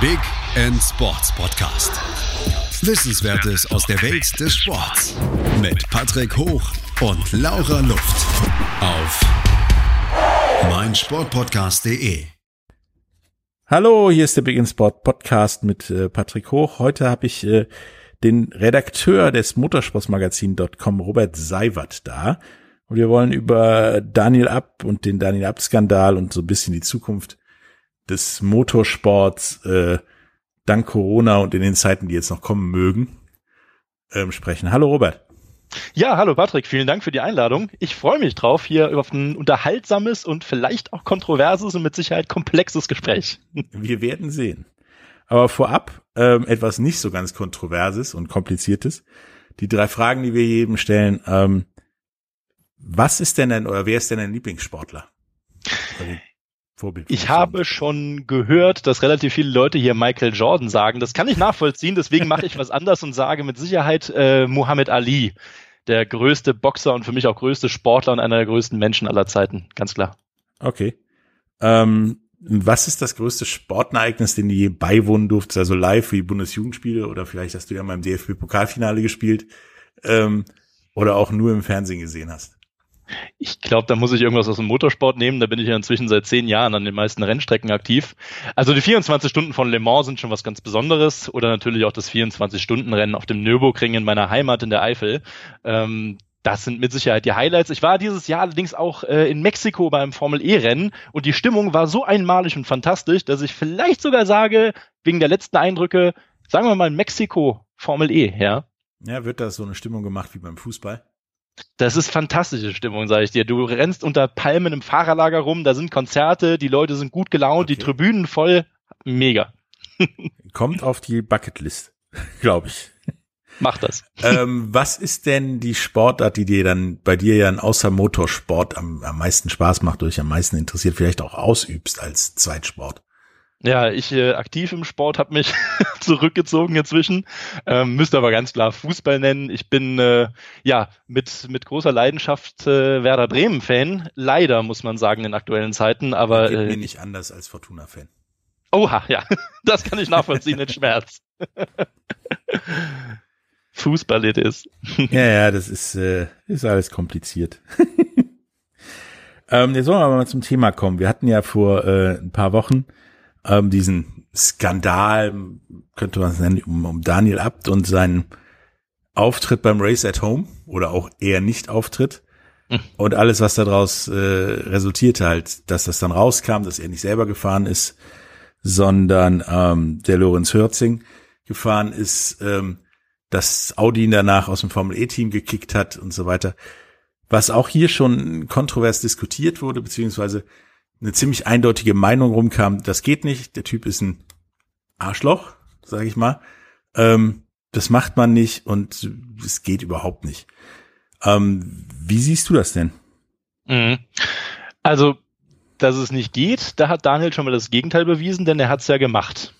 Big End Sports Podcast. Wissenswertes aus der Welt des Sports mit Patrick Hoch und Laura Luft auf meinsportpodcast.de. Hallo, hier ist der Big End Sport Podcast mit äh, Patrick Hoch. Heute habe ich äh, den Redakteur des Motorsportsmagazin.com, Robert Seiwert, da. Und wir wollen über Daniel Abt und den Daniel Abt-Skandal und so ein bisschen die Zukunft des Motorsports äh, dank Corona und in den Zeiten, die jetzt noch kommen mögen, ähm, sprechen. Hallo Robert. Ja, hallo Patrick, vielen Dank für die Einladung. Ich freue mich drauf, hier auf ein unterhaltsames und vielleicht auch kontroverses und mit Sicherheit komplexes Gespräch. Wir werden sehen. Aber vorab ähm, etwas nicht so ganz kontroverses und kompliziertes. Die drei Fragen, die wir jedem stellen. Ähm, was ist denn dein oder wer ist denn dein Lieblingssportler? Vorbild. Ich habe schon gehört, dass relativ viele Leute hier Michael Jordan sagen. Das kann ich nachvollziehen, deswegen mache ich was anders und sage mit Sicherheit äh, Muhammad Ali, der größte Boxer und für mich auch größte Sportler und einer der größten Menschen aller Zeiten, ganz klar. Okay. Ähm, was ist das größte Sportereignis, den du je beiwohnen durftest, also live wie Bundesjugendspiele oder vielleicht hast du ja mal im DFB-Pokalfinale gespielt ähm, oder auch nur im Fernsehen gesehen hast? Ich glaube, da muss ich irgendwas aus dem Motorsport nehmen. Da bin ich ja inzwischen seit zehn Jahren an den meisten Rennstrecken aktiv. Also die 24 Stunden von Le Mans sind schon was ganz Besonderes. Oder natürlich auch das 24-Stunden-Rennen auf dem Nürburgring in meiner Heimat in der Eifel. Ähm, das sind mit Sicherheit die Highlights. Ich war dieses Jahr allerdings auch äh, in Mexiko beim Formel E-Rennen und die Stimmung war so einmalig und fantastisch, dass ich vielleicht sogar sage, wegen der letzten Eindrücke, sagen wir mal Mexiko Formel E, ja. Ja, wird das so eine Stimmung gemacht wie beim Fußball? Das ist fantastische Stimmung, sage ich dir. Du rennst unter Palmen im Fahrerlager rum, da sind Konzerte, die Leute sind gut gelaunt, okay. die Tribünen voll. Mega. Kommt auf die Bucketlist, glaube ich. Mach das. Ähm, was ist denn die Sportart, die dir dann bei dir ja außer Motorsport am, am meisten Spaß macht, oder dich am meisten interessiert, vielleicht auch ausübst als Zweitsport? Ja, ich äh, aktiv im Sport habe mich zurückgezogen inzwischen, ähm, müsste aber ganz klar Fußball nennen. Ich bin äh, ja mit mit großer Leidenschaft äh, Werder Bremen Fan. Leider muss man sagen in aktuellen Zeiten, aber äh, mir nicht anders als Fortuna Fan. Oha, ja, das kann ich nachvollziehen, den Schmerz. Fußball it ist. ja, ja, das ist äh, ist alles kompliziert. ähm, jetzt wollen wir aber mal zum Thema kommen. Wir hatten ja vor äh, ein paar Wochen ähm, diesen Skandal, könnte man es nennen, um, um Daniel Abt und seinen Auftritt beim Race at Home oder auch eher nicht Auftritt. Hm. Und alles, was daraus äh, resultierte, halt, dass das dann rauskam, dass er nicht selber gefahren ist, sondern ähm, der Lorenz Hörzing gefahren ist, ähm, dass Audi ihn danach aus dem Formel E-Team gekickt hat und so weiter. Was auch hier schon kontrovers diskutiert wurde, beziehungsweise eine ziemlich eindeutige Meinung rumkam, das geht nicht, der Typ ist ein Arschloch, sage ich mal. Ähm, das macht man nicht und es geht überhaupt nicht. Ähm, wie siehst du das denn? Mhm. Also, dass es nicht geht, da hat Daniel schon mal das Gegenteil bewiesen, denn er hat es ja gemacht.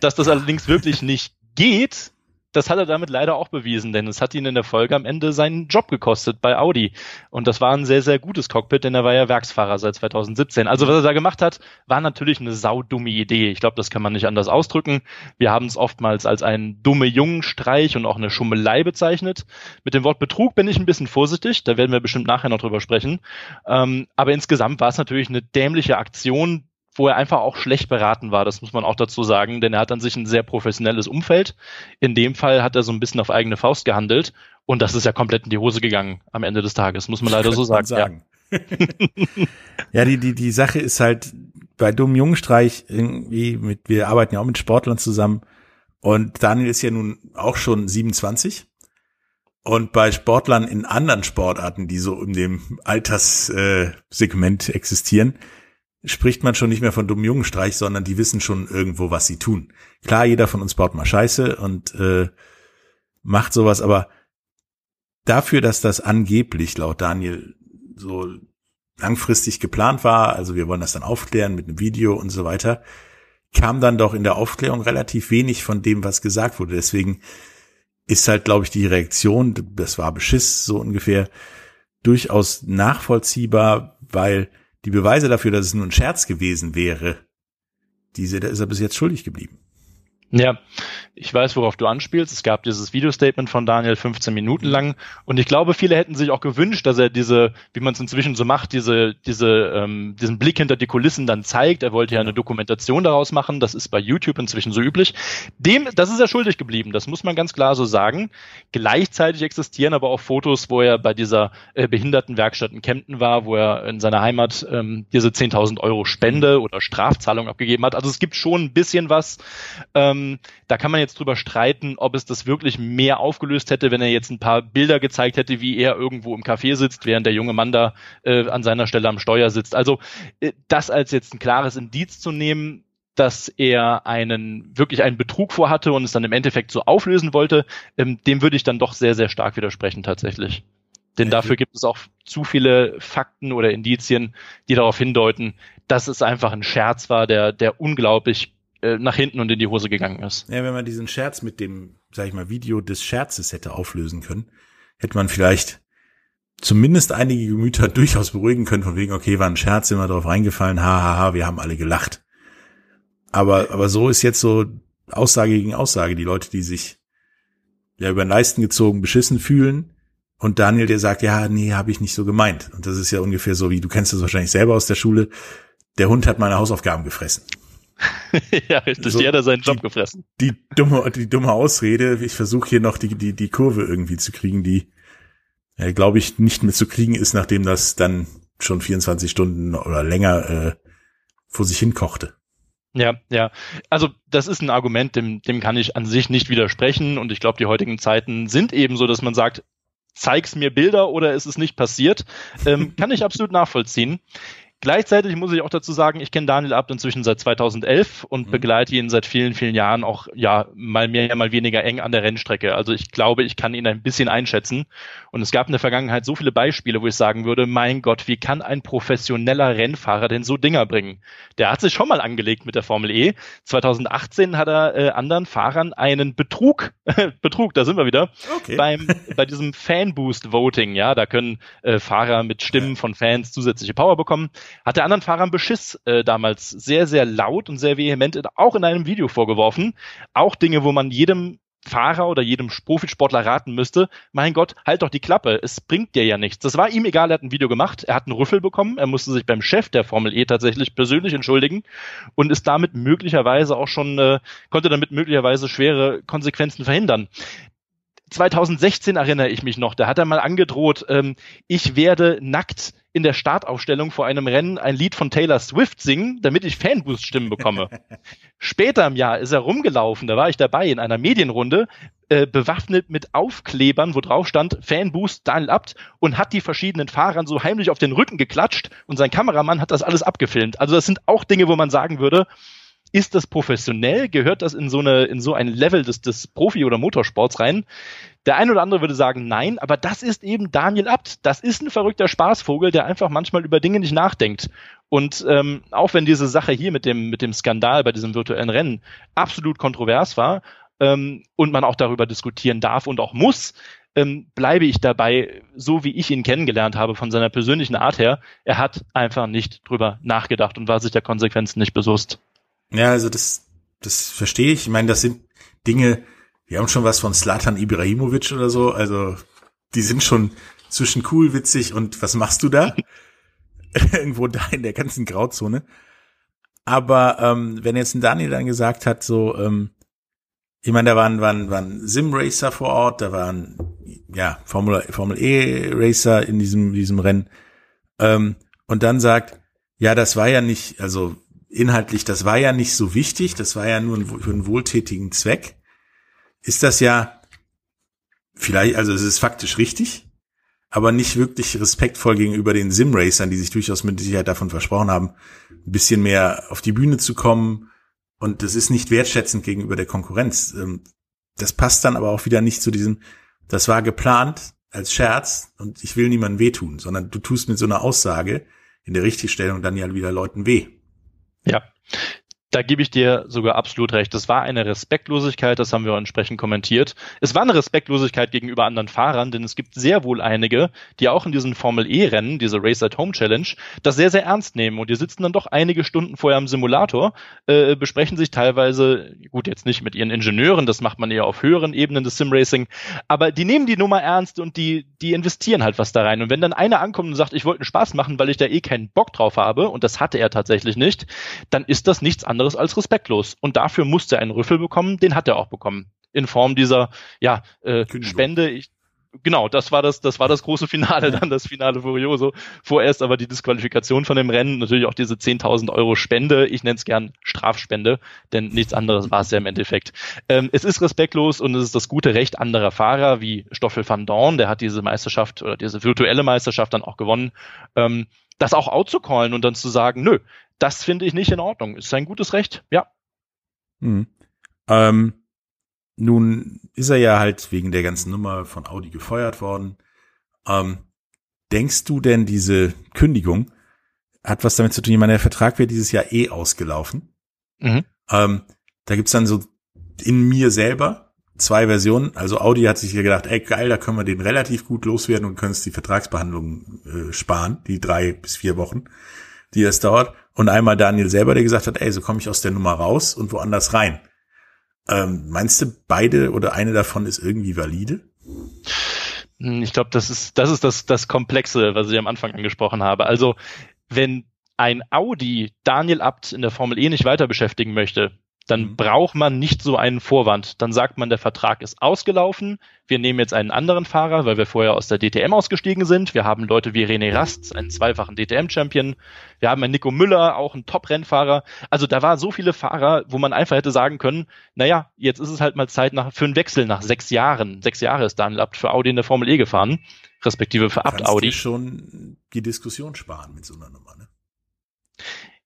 Dass das allerdings wirklich nicht geht, das hat er damit leider auch bewiesen, denn es hat ihn in der Folge am Ende seinen Job gekostet bei Audi. Und das war ein sehr, sehr gutes Cockpit, denn er war ja Werksfahrer seit 2017. Also was er da gemacht hat, war natürlich eine saudumme Idee. Ich glaube, das kann man nicht anders ausdrücken. Wir haben es oftmals als einen dumme Jungenstreich und auch eine Schummelei bezeichnet. Mit dem Wort Betrug bin ich ein bisschen vorsichtig, da werden wir bestimmt nachher noch drüber sprechen. Ähm, aber insgesamt war es natürlich eine dämliche Aktion, wo er einfach auch schlecht beraten war, das muss man auch dazu sagen, denn er hat an sich ein sehr professionelles Umfeld. In dem Fall hat er so ein bisschen auf eigene Faust gehandelt und das ist ja komplett in die Hose gegangen am Ende des Tages, muss man leider so sagen. sagen. Ja. ja, die, die, die Sache ist halt bei dummen Jungenstreich irgendwie mit, wir arbeiten ja auch mit Sportlern zusammen und Daniel ist ja nun auch schon 27 und bei Sportlern in anderen Sportarten, die so in dem Alterssegment äh, existieren, spricht man schon nicht mehr von dummen Jungenstreich, sondern die wissen schon irgendwo, was sie tun. Klar, jeder von uns baut mal Scheiße und äh, macht sowas, aber dafür, dass das angeblich laut Daniel so langfristig geplant war, also wir wollen das dann aufklären mit einem Video und so weiter, kam dann doch in der Aufklärung relativ wenig von dem, was gesagt wurde. Deswegen ist halt, glaube ich, die Reaktion, das war Beschiss so ungefähr, durchaus nachvollziehbar, weil die Beweise dafür, dass es nur ein Scherz gewesen wäre, diese, da ist er bis jetzt schuldig geblieben. Ja, ich weiß, worauf du anspielst. Es gab dieses Video-Statement von Daniel 15 Minuten lang und ich glaube, viele hätten sich auch gewünscht, dass er diese, wie man es inzwischen so macht, diese, diese, ähm, diesen Blick hinter die Kulissen dann zeigt. Er wollte ja eine Dokumentation daraus machen. Das ist bei YouTube inzwischen so üblich. Dem, das ist er schuldig geblieben. Das muss man ganz klar so sagen. Gleichzeitig existieren aber auch Fotos, wo er bei dieser äh, Behindertenwerkstatt in Kempten war, wo er in seiner Heimat ähm, diese 10.000 Euro Spende oder Strafzahlung abgegeben hat. Also es gibt schon ein bisschen was. Ähm, ähm, da kann man jetzt drüber streiten, ob es das wirklich mehr aufgelöst hätte, wenn er jetzt ein paar Bilder gezeigt hätte, wie er irgendwo im Café sitzt, während der junge Mann da äh, an seiner Stelle am Steuer sitzt. Also äh, das als jetzt ein klares Indiz zu nehmen, dass er einen wirklich einen Betrug vorhatte und es dann im Endeffekt so auflösen wollte, ähm, dem würde ich dann doch sehr, sehr stark widersprechen tatsächlich. Denn dafür gibt es auch zu viele Fakten oder Indizien, die darauf hindeuten, dass es einfach ein Scherz war, der, der unglaublich äh, nach hinten und in die Hose gegangen ist. Ja, wenn man diesen Scherz mit dem, sag ich mal, Video des Scherzes hätte auflösen können, hätte man vielleicht zumindest einige Gemüter durchaus beruhigen können, von wegen, okay, war ein Scherz, wir drauf reingefallen, hahaha, ha, ha, wir haben alle gelacht. Aber, aber so ist jetzt so Aussage gegen Aussage. Die Leute, die sich ja über den Leisten gezogen beschissen fühlen und Daniel, der sagt, ja, nee, habe ich nicht so gemeint. Und das ist ja ungefähr so, wie du kennst das wahrscheinlich selber aus der Schule. Der Hund hat meine Hausaufgaben gefressen. ja, richtig, so, die hat er seinen Job die, gefressen. Die dumme, die dumme Ausrede, ich versuche hier noch die, die, die Kurve irgendwie zu kriegen, die, ja, glaube ich, nicht mehr zu kriegen ist, nachdem das dann schon 24 Stunden oder länger äh, vor sich hin kochte. Ja, ja. Also das ist ein Argument, dem, dem kann ich an sich nicht widersprechen. Und ich glaube, die heutigen Zeiten sind eben so, dass man sagt, zeig's mir Bilder oder ist es nicht passiert. Ähm, kann ich absolut nachvollziehen. Gleichzeitig muss ich auch dazu sagen, ich kenne Daniel Abt inzwischen seit 2011 und mhm. begleite ihn seit vielen, vielen Jahren auch, ja, mal mehr, mal weniger eng an der Rennstrecke. Also ich glaube, ich kann ihn ein bisschen einschätzen. Und es gab in der Vergangenheit so viele Beispiele, wo ich sagen würde, mein Gott, wie kann ein professioneller Rennfahrer denn so Dinger bringen? Der hat sich schon mal angelegt mit der Formel E. 2018 hat er äh, anderen Fahrern einen Betrug, Betrug, da sind wir wieder, okay. beim, bei diesem Fanboost Voting, ja, da können äh, Fahrer mit Stimmen von Fans zusätzliche Power bekommen hat der anderen Fahrern Beschiss äh, damals sehr, sehr laut und sehr vehement auch in einem Video vorgeworfen. Auch Dinge, wo man jedem Fahrer oder jedem Profisportler raten müsste, mein Gott, halt doch die Klappe, es bringt dir ja nichts. Das war ihm egal, er hat ein Video gemacht, er hat einen Rüffel bekommen, er musste sich beim Chef der Formel E tatsächlich persönlich entschuldigen und ist damit möglicherweise auch schon, äh, konnte damit möglicherweise schwere Konsequenzen verhindern. 2016 erinnere ich mich noch, da hat er mal angedroht, ähm, ich werde nackt in der Startaufstellung vor einem Rennen ein Lied von Taylor Swift singen, damit ich Fanboost-Stimmen bekomme. Später im Jahr ist er rumgelaufen, da war ich dabei in einer Medienrunde, äh, bewaffnet mit Aufklebern, wo drauf stand Fanboost Daniel Abt und hat die verschiedenen Fahrern so heimlich auf den Rücken geklatscht und sein Kameramann hat das alles abgefilmt. Also das sind auch Dinge, wo man sagen würde, ist das professionell? Gehört das in so eine, in so ein Level des, des Profi- oder Motorsports rein? Der eine oder andere würde sagen, nein, aber das ist eben Daniel Abt. Das ist ein verrückter Spaßvogel, der einfach manchmal über Dinge nicht nachdenkt. Und ähm, auch wenn diese Sache hier mit dem, mit dem Skandal bei diesem virtuellen Rennen absolut kontrovers war ähm, und man auch darüber diskutieren darf und auch muss, ähm, bleibe ich dabei, so wie ich ihn kennengelernt habe, von seiner persönlichen Art her, er hat einfach nicht drüber nachgedacht und war sich der Konsequenzen nicht bewusst. Ja, also das, das verstehe ich. Ich meine, das sind Dinge, wir haben schon was von Slatan Ibrahimovic oder so, also die sind schon zwischen cool, witzig und was machst du da? Irgendwo da in der ganzen Grauzone. Aber ähm, wenn jetzt ein Daniel dann gesagt hat, so, ähm, ich meine, da waren, waren, waren Sim-Racer vor Ort, da waren ja Formel, Formel E-Racer in diesem, diesem Rennen. Ähm, und dann sagt, ja, das war ja nicht, also inhaltlich, das war ja nicht so wichtig, das war ja nur für einen wohltätigen Zweck, ist das ja vielleicht, also es ist faktisch richtig, aber nicht wirklich respektvoll gegenüber den Sim-Racern, die sich durchaus mit Sicherheit davon versprochen haben, ein bisschen mehr auf die Bühne zu kommen. Und das ist nicht wertschätzend gegenüber der Konkurrenz. Ähm, das passt dann aber auch wieder nicht zu diesem, das war geplant als Scherz und ich will niemandem wehtun, sondern du tust mit so einer Aussage in der Richtigstellung dann ja wieder Leuten weh. Ja. Da gebe ich dir sogar absolut recht. Das war eine Respektlosigkeit, das haben wir auch entsprechend kommentiert. Es war eine Respektlosigkeit gegenüber anderen Fahrern, denn es gibt sehr wohl einige, die auch in diesen Formel E-Rennen, diese Race at Home Challenge, das sehr, sehr ernst nehmen. Und die sitzen dann doch einige Stunden vorher im Simulator, äh, besprechen sich teilweise, gut, jetzt nicht mit ihren Ingenieuren, das macht man eher auf höheren Ebenen des Simracing, aber die nehmen die Nummer ernst und die, die investieren halt was da rein. Und wenn dann einer ankommt und sagt, ich wollte einen Spaß machen, weil ich da eh keinen Bock drauf habe, und das hatte er tatsächlich nicht, dann ist das nichts anderes anderes als respektlos. Und dafür musste er einen Rüffel bekommen, den hat er auch bekommen. In Form dieser, ja, äh, Spende. Ich, genau, das war das, das war das große Finale, dann das Finale Furioso. Vorerst aber die Disqualifikation von dem Rennen, natürlich auch diese 10.000 Euro Spende. Ich nenne es gern Strafspende, denn nichts anderes war es ja im Endeffekt. Ähm, es ist respektlos und es ist das gute Recht anderer Fahrer, wie Stoffel van Dorn, der hat diese Meisterschaft oder diese virtuelle Meisterschaft dann auch gewonnen, ähm, das auch out zu callen und dann zu sagen, nö, das finde ich nicht in Ordnung. Ist sein gutes Recht, ja. Hm. Ähm, nun ist er ja halt wegen der ganzen Nummer von Audi gefeuert worden. Ähm, denkst du denn, diese Kündigung hat was damit zu tun? Ich meine, der Vertrag wäre dieses Jahr eh ausgelaufen. Mhm. Ähm, da gibt's dann so in mir selber zwei Versionen. Also Audi hat sich ja gedacht, ey geil, da können wir den relativ gut loswerden und können es die Vertragsbehandlung äh, sparen, die drei bis vier Wochen, die es dauert. Und einmal Daniel selber, der gesagt hat, ey, so komme ich aus der Nummer raus und woanders rein. Ähm, meinst du, beide oder eine davon ist irgendwie valide? Hm, ich glaube, das ist, das ist das, das Komplexe, was ich am Anfang angesprochen habe. Also, wenn ein Audi Daniel Abt in der Formel E nicht weiter beschäftigen möchte, dann mhm. braucht man nicht so einen Vorwand. Dann sagt man, der Vertrag ist ausgelaufen. Wir nehmen jetzt einen anderen Fahrer, weil wir vorher aus der DTM ausgestiegen sind. Wir haben Leute wie René Rast, einen zweifachen DTM-Champion. Wir haben einen Nico Müller, auch einen Top-Rennfahrer. Also da war so viele Fahrer, wo man einfach hätte sagen können, naja, jetzt ist es halt mal Zeit nach, für einen Wechsel nach sechs Jahren. Sechs Jahre ist Daniel Abt für Audi in der Formel E gefahren, respektive für Abt Audi. schon die Diskussion sparen mit so einer Nummer, ne?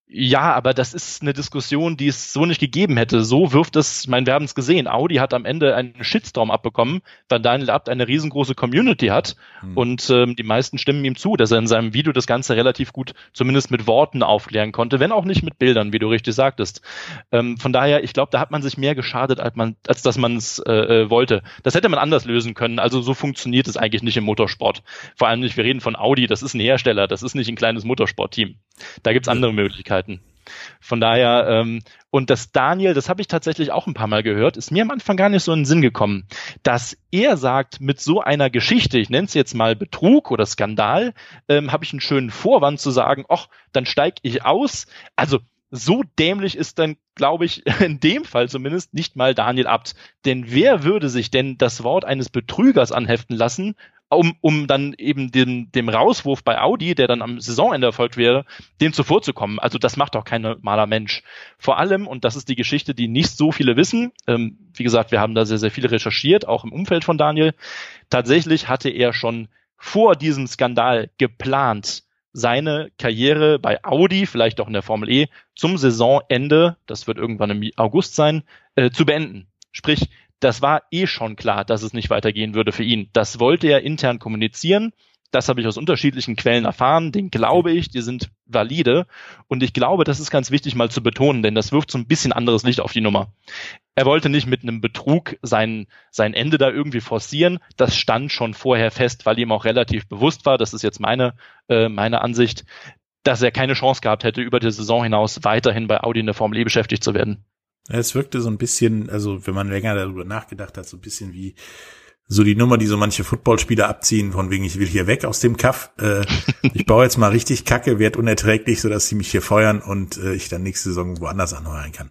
Ja, aber das ist eine Diskussion, die es so nicht gegeben hätte. So wirft es, ich meine, wir haben es gesehen, Audi hat am Ende einen Shitstorm abbekommen, weil Daniel Abt eine riesengroße Community hat hm. und ähm, die meisten stimmen ihm zu, dass er in seinem Video das Ganze relativ gut zumindest mit Worten aufklären konnte, wenn auch nicht mit Bildern, wie du richtig sagtest. Ähm, von daher, ich glaube, da hat man sich mehr geschadet, als, man, als dass man es äh, äh, wollte. Das hätte man anders lösen können. Also so funktioniert es eigentlich nicht im Motorsport. Vor allem nicht, wir reden von Audi, das ist ein Hersteller, das ist nicht ein kleines Motorsportteam. Da gibt's andere Möglichkeiten. Von daher, ähm, und das Daniel, das habe ich tatsächlich auch ein paar Mal gehört, ist mir am Anfang gar nicht so in den Sinn gekommen, dass er sagt, mit so einer Geschichte, ich nenne es jetzt mal Betrug oder Skandal, ähm, habe ich einen schönen Vorwand zu sagen, ach, dann steige ich aus. Also so dämlich ist dann, glaube ich, in dem Fall zumindest nicht mal Daniel Abt. Denn wer würde sich denn das Wort eines Betrügers anheften lassen, um, um dann eben dem, dem Rauswurf bei Audi, der dann am Saisonende erfolgt wäre, dem zuvorzukommen. Also das macht doch kein normaler Mensch. Vor allem, und das ist die Geschichte, die nicht so viele wissen, ähm, wie gesagt, wir haben da sehr, sehr viel recherchiert, auch im Umfeld von Daniel. Tatsächlich hatte er schon vor diesem Skandal geplant, seine Karriere bei Audi, vielleicht auch in der Formel E, zum Saisonende, das wird irgendwann im August sein, äh, zu beenden. Sprich, das war eh schon klar, dass es nicht weitergehen würde für ihn. Das wollte er intern kommunizieren. Das habe ich aus unterschiedlichen Quellen erfahren. Den glaube ich, die sind valide. Und ich glaube, das ist ganz wichtig mal zu betonen, denn das wirft so ein bisschen anderes Licht auf die Nummer. Er wollte nicht mit einem Betrug sein, sein Ende da irgendwie forcieren. Das stand schon vorher fest, weil ihm auch relativ bewusst war, das ist jetzt meine, äh, meine Ansicht, dass er keine Chance gehabt hätte, über die Saison hinaus weiterhin bei Audi in der Formel E beschäftigt zu werden. Es wirkte so ein bisschen, also wenn man länger darüber nachgedacht hat, so ein bisschen wie so die Nummer, die so manche Footballspieler abziehen, von wegen, ich will hier weg aus dem Kaff. Äh, ich baue jetzt mal richtig Kacke, werd unerträglich, sodass sie mich hier feuern und äh, ich dann nächste Saison woanders anheuern kann.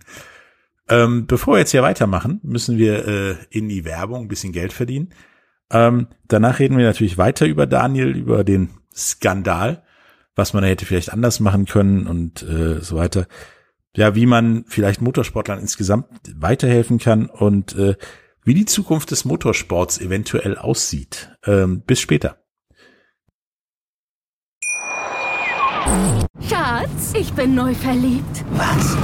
Ähm, bevor wir jetzt hier weitermachen, müssen wir äh, in die Werbung ein bisschen Geld verdienen. Ähm, danach reden wir natürlich weiter über Daniel, über den Skandal, was man da hätte vielleicht anders machen können und äh, so weiter ja, wie man vielleicht Motorsportlern insgesamt weiterhelfen kann und äh, wie die Zukunft des Motorsports eventuell aussieht. Ähm, bis später. Schatz, ich bin neu verliebt. Was?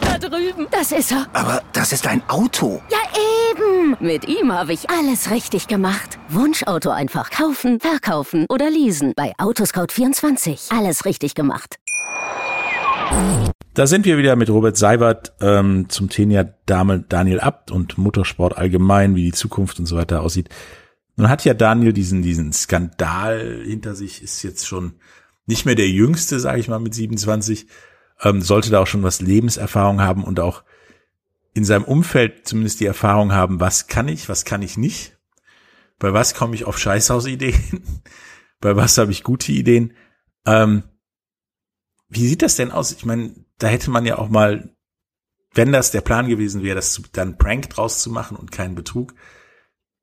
Da drüben. Das ist er. Aber das ist ein Auto. Ja, eben. Mit ihm habe ich alles richtig gemacht. Wunschauto einfach kaufen, verkaufen oder leasen. Bei Autoscout24. Alles richtig gemacht. Da sind wir wieder mit Robert Seibert ähm, zum Thema Dame Daniel Abt und Motorsport allgemein, wie die Zukunft und so weiter aussieht. Nun hat ja Daniel diesen diesen Skandal hinter sich, ist jetzt schon nicht mehr der Jüngste, sage ich mal, mit 27, ähm, sollte da auch schon was Lebenserfahrung haben und auch in seinem Umfeld zumindest die Erfahrung haben, was kann ich, was kann ich nicht, bei was komme ich auf Scheißhausideen, bei was habe ich gute Ideen. Ähm, wie sieht das denn aus? Ich meine, da hätte man ja auch mal, wenn das der Plan gewesen wäre, das dann Prank draus zu machen und keinen Betrug,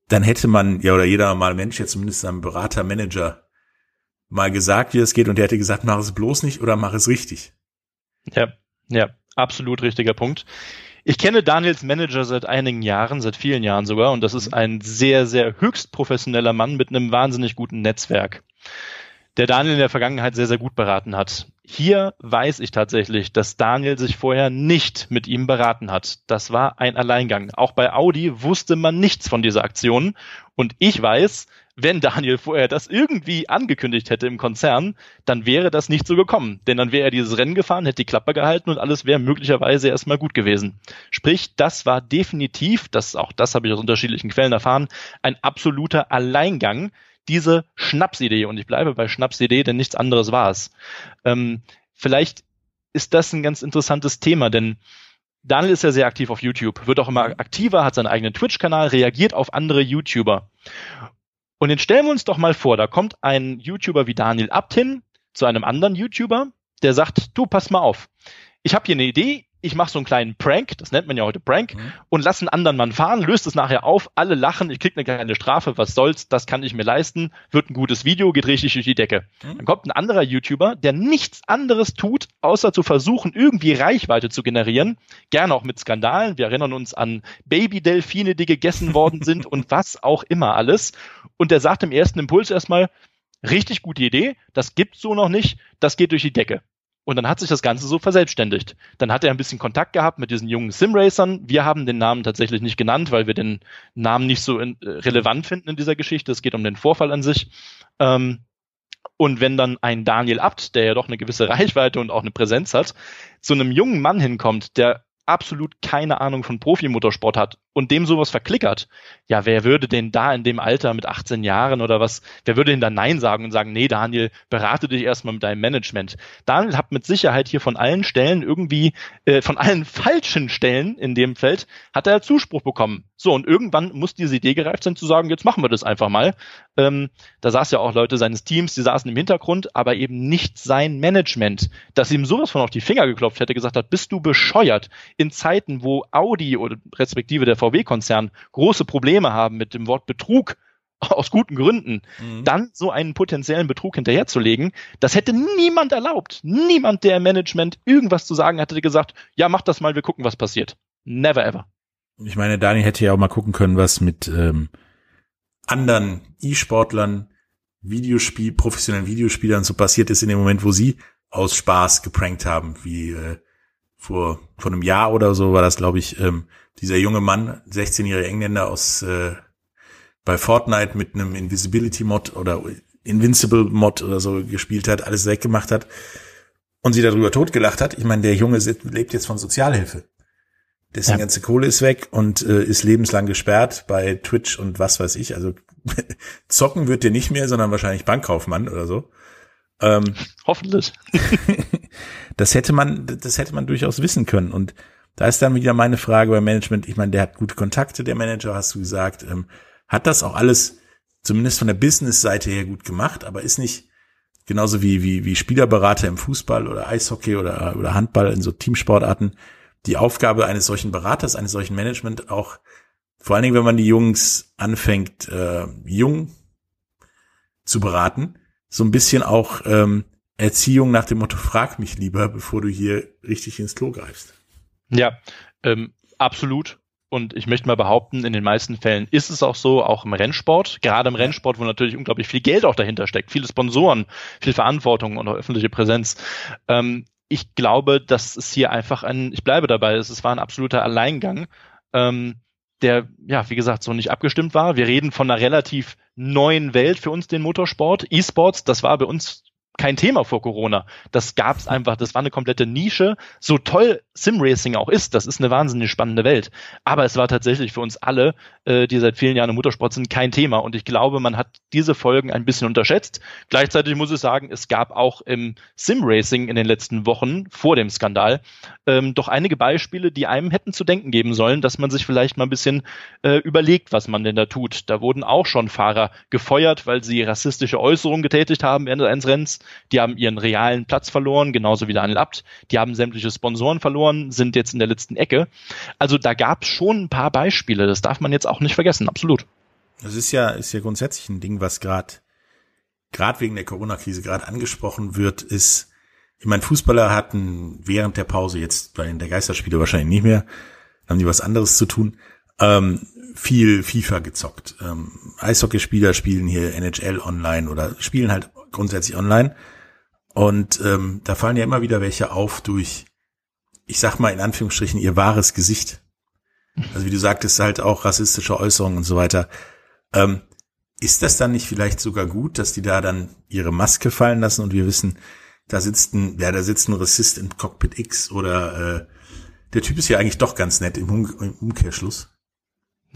dann hätte man, ja, oder jeder normale Mensch ja zumindest seinem Berater, Manager mal gesagt, wie es geht, und der hätte gesagt, mach es bloß nicht oder mach es richtig. Ja, ja, absolut richtiger Punkt. Ich kenne Daniels Manager seit einigen Jahren, seit vielen Jahren sogar, und das ist ein sehr, sehr höchst professioneller Mann mit einem wahnsinnig guten Netzwerk, der Daniel in der Vergangenheit sehr, sehr gut beraten hat. Hier weiß ich tatsächlich, dass Daniel sich vorher nicht mit ihm beraten hat. Das war ein Alleingang. Auch bei Audi wusste man nichts von dieser Aktion. Und ich weiß, wenn Daniel vorher das irgendwie angekündigt hätte im Konzern, dann wäre das nicht so gekommen. Denn dann wäre er dieses Rennen gefahren, hätte die Klappe gehalten und alles wäre möglicherweise erstmal gut gewesen. Sprich, das war definitiv, das, auch das habe ich aus unterschiedlichen Quellen erfahren, ein absoluter Alleingang, diese Schnapsidee. Und ich bleibe bei Schnapsidee, denn nichts anderes war es. Ähm, vielleicht ist das ein ganz interessantes Thema, denn Daniel ist ja sehr aktiv auf YouTube, wird auch immer aktiver, hat seinen eigenen Twitch-Kanal, reagiert auf andere YouTuber. Und jetzt stellen wir uns doch mal vor, da kommt ein YouTuber wie Daniel Abt hin zu einem anderen YouTuber, der sagt, du, pass mal auf. Ich habe hier eine Idee, ich mache so einen kleinen Prank, das nennt man ja heute Prank, mhm. und lass einen anderen Mann fahren, löst es nachher auf, alle lachen, ich krieg eine kleine Strafe, was soll's, das kann ich mir leisten, wird ein gutes Video, geht richtig durch die Decke. Mhm. Dann kommt ein anderer YouTuber, der nichts anderes tut, außer zu versuchen, irgendwie Reichweite zu generieren, gerne auch mit Skandalen. Wir erinnern uns an Babydelfine, die gegessen worden sind und was auch immer alles. Und der sagt im ersten Impuls erstmal, richtig gute Idee, das gibt's so noch nicht, das geht durch die Decke. Und dann hat sich das Ganze so verselbstständigt. Dann hat er ein bisschen Kontakt gehabt mit diesen jungen Simracern. Wir haben den Namen tatsächlich nicht genannt, weil wir den Namen nicht so in, äh, relevant finden in dieser Geschichte. Es geht um den Vorfall an sich. Ähm, und wenn dann ein Daniel Abt, der ja doch eine gewisse Reichweite und auch eine Präsenz hat, zu einem jungen Mann hinkommt, der absolut keine Ahnung von Profimotorsport hat und dem sowas verklickert, ja, wer würde denn da in dem Alter mit 18 Jahren oder was, wer würde denn da Nein sagen und sagen, nee, Daniel, berate dich erstmal mit deinem Management. Daniel hat mit Sicherheit hier von allen Stellen irgendwie, äh, von allen falschen Stellen in dem Feld, hat er Zuspruch bekommen. So, und irgendwann muss diese Idee gereift sein zu sagen, jetzt machen wir das einfach mal. Ähm, da saß ja auch Leute seines Teams, die saßen im Hintergrund, aber eben nicht sein Management, dass ihm sowas von auf die Finger geklopft hätte, gesagt hat, bist du bescheuert? In Zeiten, wo Audi oder respektive der VW-Konzern große Probleme haben mit dem Wort Betrug, aus guten Gründen, mhm. dann so einen potenziellen Betrug hinterherzulegen, das hätte niemand erlaubt. Niemand, der im Management irgendwas zu sagen hatte, gesagt, ja, mach das mal, wir gucken, was passiert. Never ever. Ich meine, Dani hätte ja auch mal gucken können, was mit ähm, anderen E-Sportlern, Videospiel, professionellen Videospielern so passiert ist in dem Moment, wo sie aus Spaß geprankt haben, wie äh, vor, vor einem Jahr oder so war das, glaube ich, ähm, dieser junge Mann, 16-jährige Engländer aus äh, bei Fortnite mit einem Invisibility-Mod oder Invincible-Mod oder so gespielt hat, alles weggemacht hat und sie darüber totgelacht hat. Ich meine, der Junge lebt jetzt von Sozialhilfe. Dessen ja. ganze Kohle ist weg und äh, ist lebenslang gesperrt bei Twitch und was weiß ich. Also zocken wird der nicht mehr, sondern wahrscheinlich Bankkaufmann oder so. Ähm, Hoffentlich. das hätte man, das hätte man durchaus wissen können. Und da ist dann wieder meine Frage beim Management. Ich meine, der hat gute Kontakte, der Manager, hast du gesagt. Ähm, hat das auch alles zumindest von der Business-Seite her gut gemacht, aber ist nicht genauso wie, wie, wie Spielerberater im Fußball oder Eishockey oder, oder Handball in so Teamsportarten die Aufgabe eines solchen Beraters, eines solchen Management auch, vor allen Dingen, wenn man die Jungs anfängt, äh, jung zu beraten, so ein bisschen auch ähm, Erziehung nach dem Motto, frag mich lieber, bevor du hier richtig ins Klo greifst. Ja, ähm, absolut. Und ich möchte mal behaupten, in den meisten Fällen ist es auch so, auch im Rennsport, gerade im Rennsport, wo natürlich unglaublich viel Geld auch dahinter steckt, viele Sponsoren, viel Verantwortung und auch öffentliche Präsenz. Ähm, ich glaube, dass es hier einfach ein, ich bleibe dabei, es war ein absoluter Alleingang, ähm, der, ja, wie gesagt, so nicht abgestimmt war. Wir reden von einer relativ neuen Welt für uns, den Motorsport. E-Sports, das war bei uns kein Thema vor Corona. Das gab es einfach, das war eine komplette Nische. So toll Simracing auch ist, das ist eine wahnsinnig spannende Welt. Aber es war tatsächlich für uns alle, äh, die seit vielen Jahren im Motorsport sind, kein Thema. Und ich glaube, man hat diese Folgen ein bisschen unterschätzt. Gleichzeitig muss ich sagen, es gab auch im Simracing in den letzten Wochen vor dem Skandal ähm, doch einige Beispiele, die einem hätten zu denken geben sollen, dass man sich vielleicht mal ein bisschen äh, überlegt, was man denn da tut. Da wurden auch schon Fahrer gefeuert, weil sie rassistische Äußerungen getätigt haben während eines Rennens. Die haben ihren realen Platz verloren, genauso wie Daniel Abt. Die haben sämtliche Sponsoren verloren, sind jetzt in der letzten Ecke. Also da gab es schon ein paar Beispiele. Das darf man jetzt auch nicht vergessen, absolut. Das ist ja, ist ja grundsätzlich ein Ding, was gerade gerade wegen der Corona-Krise gerade angesprochen wird, ist, ich meine, Fußballer hatten während der Pause jetzt bei der Geisterspiele wahrscheinlich nicht mehr, haben die was anderes zu tun, ähm, viel FIFA gezockt. Ähm, Eishockeyspieler spielen hier NHL online oder spielen halt grundsätzlich online. Und ähm, da fallen ja immer wieder welche auf durch, ich sag mal in Anführungsstrichen, ihr wahres Gesicht. Also wie du sagtest, halt auch rassistische Äußerungen und so weiter. Ähm, ist das dann nicht vielleicht sogar gut, dass die da dann ihre Maske fallen lassen und wir wissen, da sitzt ein, ja, da sitzt ein Rassist im Cockpit X oder äh, der Typ ist ja eigentlich doch ganz nett im, um im Umkehrschluss.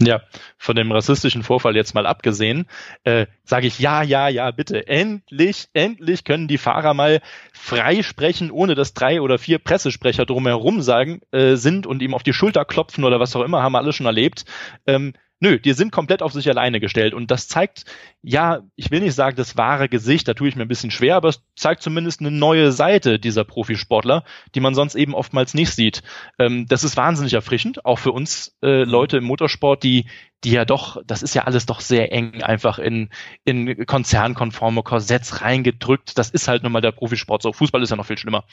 Ja, von dem rassistischen Vorfall jetzt mal abgesehen, äh, sage ich ja, ja, ja, bitte, endlich, endlich können die Fahrer mal frei sprechen, ohne dass drei oder vier Pressesprecher drumherum sagen äh, sind und ihm auf die Schulter klopfen oder was auch immer, haben wir alle schon erlebt. Ähm, Nö, die sind komplett auf sich alleine gestellt. Und das zeigt, ja, ich will nicht sagen, das wahre Gesicht, da tue ich mir ein bisschen schwer, aber es zeigt zumindest eine neue Seite dieser Profisportler, die man sonst eben oftmals nicht sieht. Ähm, das ist wahnsinnig erfrischend, auch für uns äh, Leute im Motorsport, die, die ja doch, das ist ja alles doch sehr eng einfach in, in konzernkonforme Korsetts reingedrückt. Das ist halt nun mal der Profisport. So, Fußball ist ja noch viel schlimmer.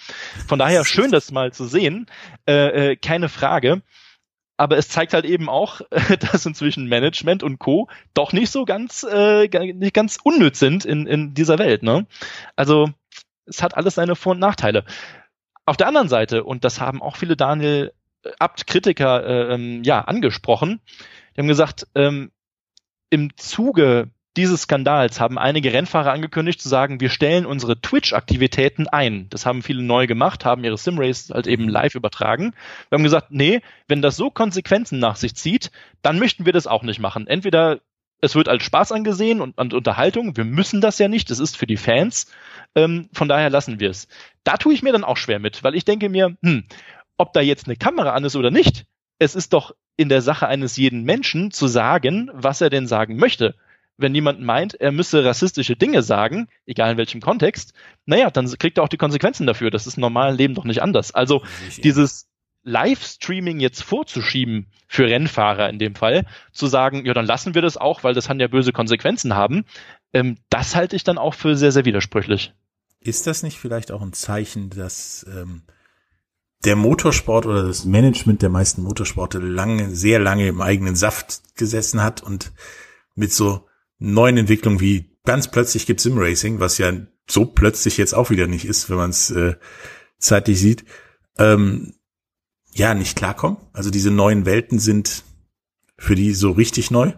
Von daher schön, das mal zu sehen. Äh, äh, keine Frage aber es zeigt halt eben auch, dass inzwischen Management und Co. doch nicht so ganz, äh, nicht ganz unnütz sind in, in dieser Welt. Ne? Also es hat alles seine Vor- und Nachteile. Auf der anderen Seite, und das haben auch viele Daniel Abt-Kritiker äh, ähm, ja, angesprochen, die haben gesagt, ähm, im Zuge dieses Skandals haben einige Rennfahrer angekündigt zu sagen, wir stellen unsere Twitch-Aktivitäten ein. Das haben viele neu gemacht, haben ihre Simrace halt eben live übertragen. Wir haben gesagt, nee, wenn das so Konsequenzen nach sich zieht, dann möchten wir das auch nicht machen. Entweder es wird als Spaß angesehen und, und Unterhaltung. Wir müssen das ja nicht. Das ist für die Fans. Ähm, von daher lassen wir es. Da tue ich mir dann auch schwer mit, weil ich denke mir, hm, ob da jetzt eine Kamera an ist oder nicht, es ist doch in der Sache eines jeden Menschen zu sagen, was er denn sagen möchte wenn jemand meint, er müsse rassistische Dinge sagen, egal in welchem Kontext, naja, dann kriegt er auch die Konsequenzen dafür. Das ist im normalen Leben doch nicht anders. Also dieses Livestreaming jetzt vorzuschieben für Rennfahrer in dem Fall, zu sagen, ja, dann lassen wir das auch, weil das kann ja böse Konsequenzen haben, ähm, das halte ich dann auch für sehr, sehr widersprüchlich. Ist das nicht vielleicht auch ein Zeichen, dass ähm, der Motorsport oder das Management der meisten Motorsporte lange, sehr lange im eigenen Saft gesessen hat und mit so neuen Entwicklungen wie ganz plötzlich gibt Simracing, was ja so plötzlich jetzt auch wieder nicht ist, wenn man es äh, zeitlich sieht, ähm, ja, nicht klarkommen. Also diese neuen Welten sind für die so richtig neu.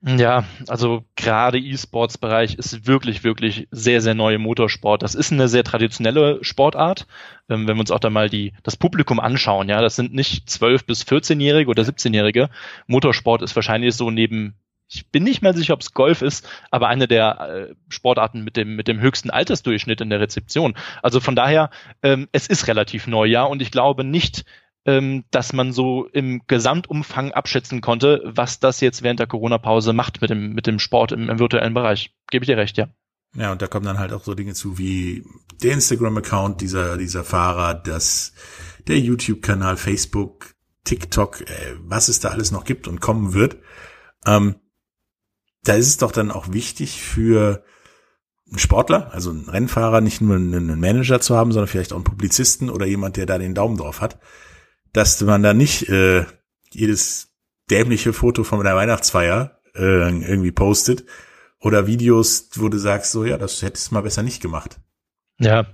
Ja, also gerade E-Sports-Bereich ist wirklich, wirklich sehr, sehr neu im Motorsport. Das ist eine sehr traditionelle Sportart. Ähm, wenn wir uns auch da mal die, das Publikum anschauen, ja, das sind nicht 12- bis 14-Jährige oder 17-Jährige. Motorsport ist wahrscheinlich so neben ich bin nicht mal sicher, ob es Golf ist, aber eine der äh, Sportarten mit dem, mit dem höchsten Altersdurchschnitt in der Rezeption. Also von daher, ähm, es ist relativ neu, ja, und ich glaube nicht, ähm, dass man so im Gesamtumfang abschätzen konnte, was das jetzt während der Corona-Pause macht mit dem, mit dem Sport im, im virtuellen Bereich. Gebe ich dir recht, ja. Ja, und da kommen dann halt auch so Dinge zu wie der Instagram-Account dieser, dieser Fahrer, das, der YouTube-Kanal, Facebook, TikTok, äh, was es da alles noch gibt und kommen wird. Ähm, da ist es doch dann auch wichtig für einen Sportler, also einen Rennfahrer, nicht nur einen Manager zu haben, sondern vielleicht auch einen Publizisten oder jemand, der da den Daumen drauf hat, dass man da nicht äh, jedes dämliche Foto von der Weihnachtsfeier äh, irgendwie postet oder Videos, wo du sagst, so ja, das hättest du mal besser nicht gemacht. Ja,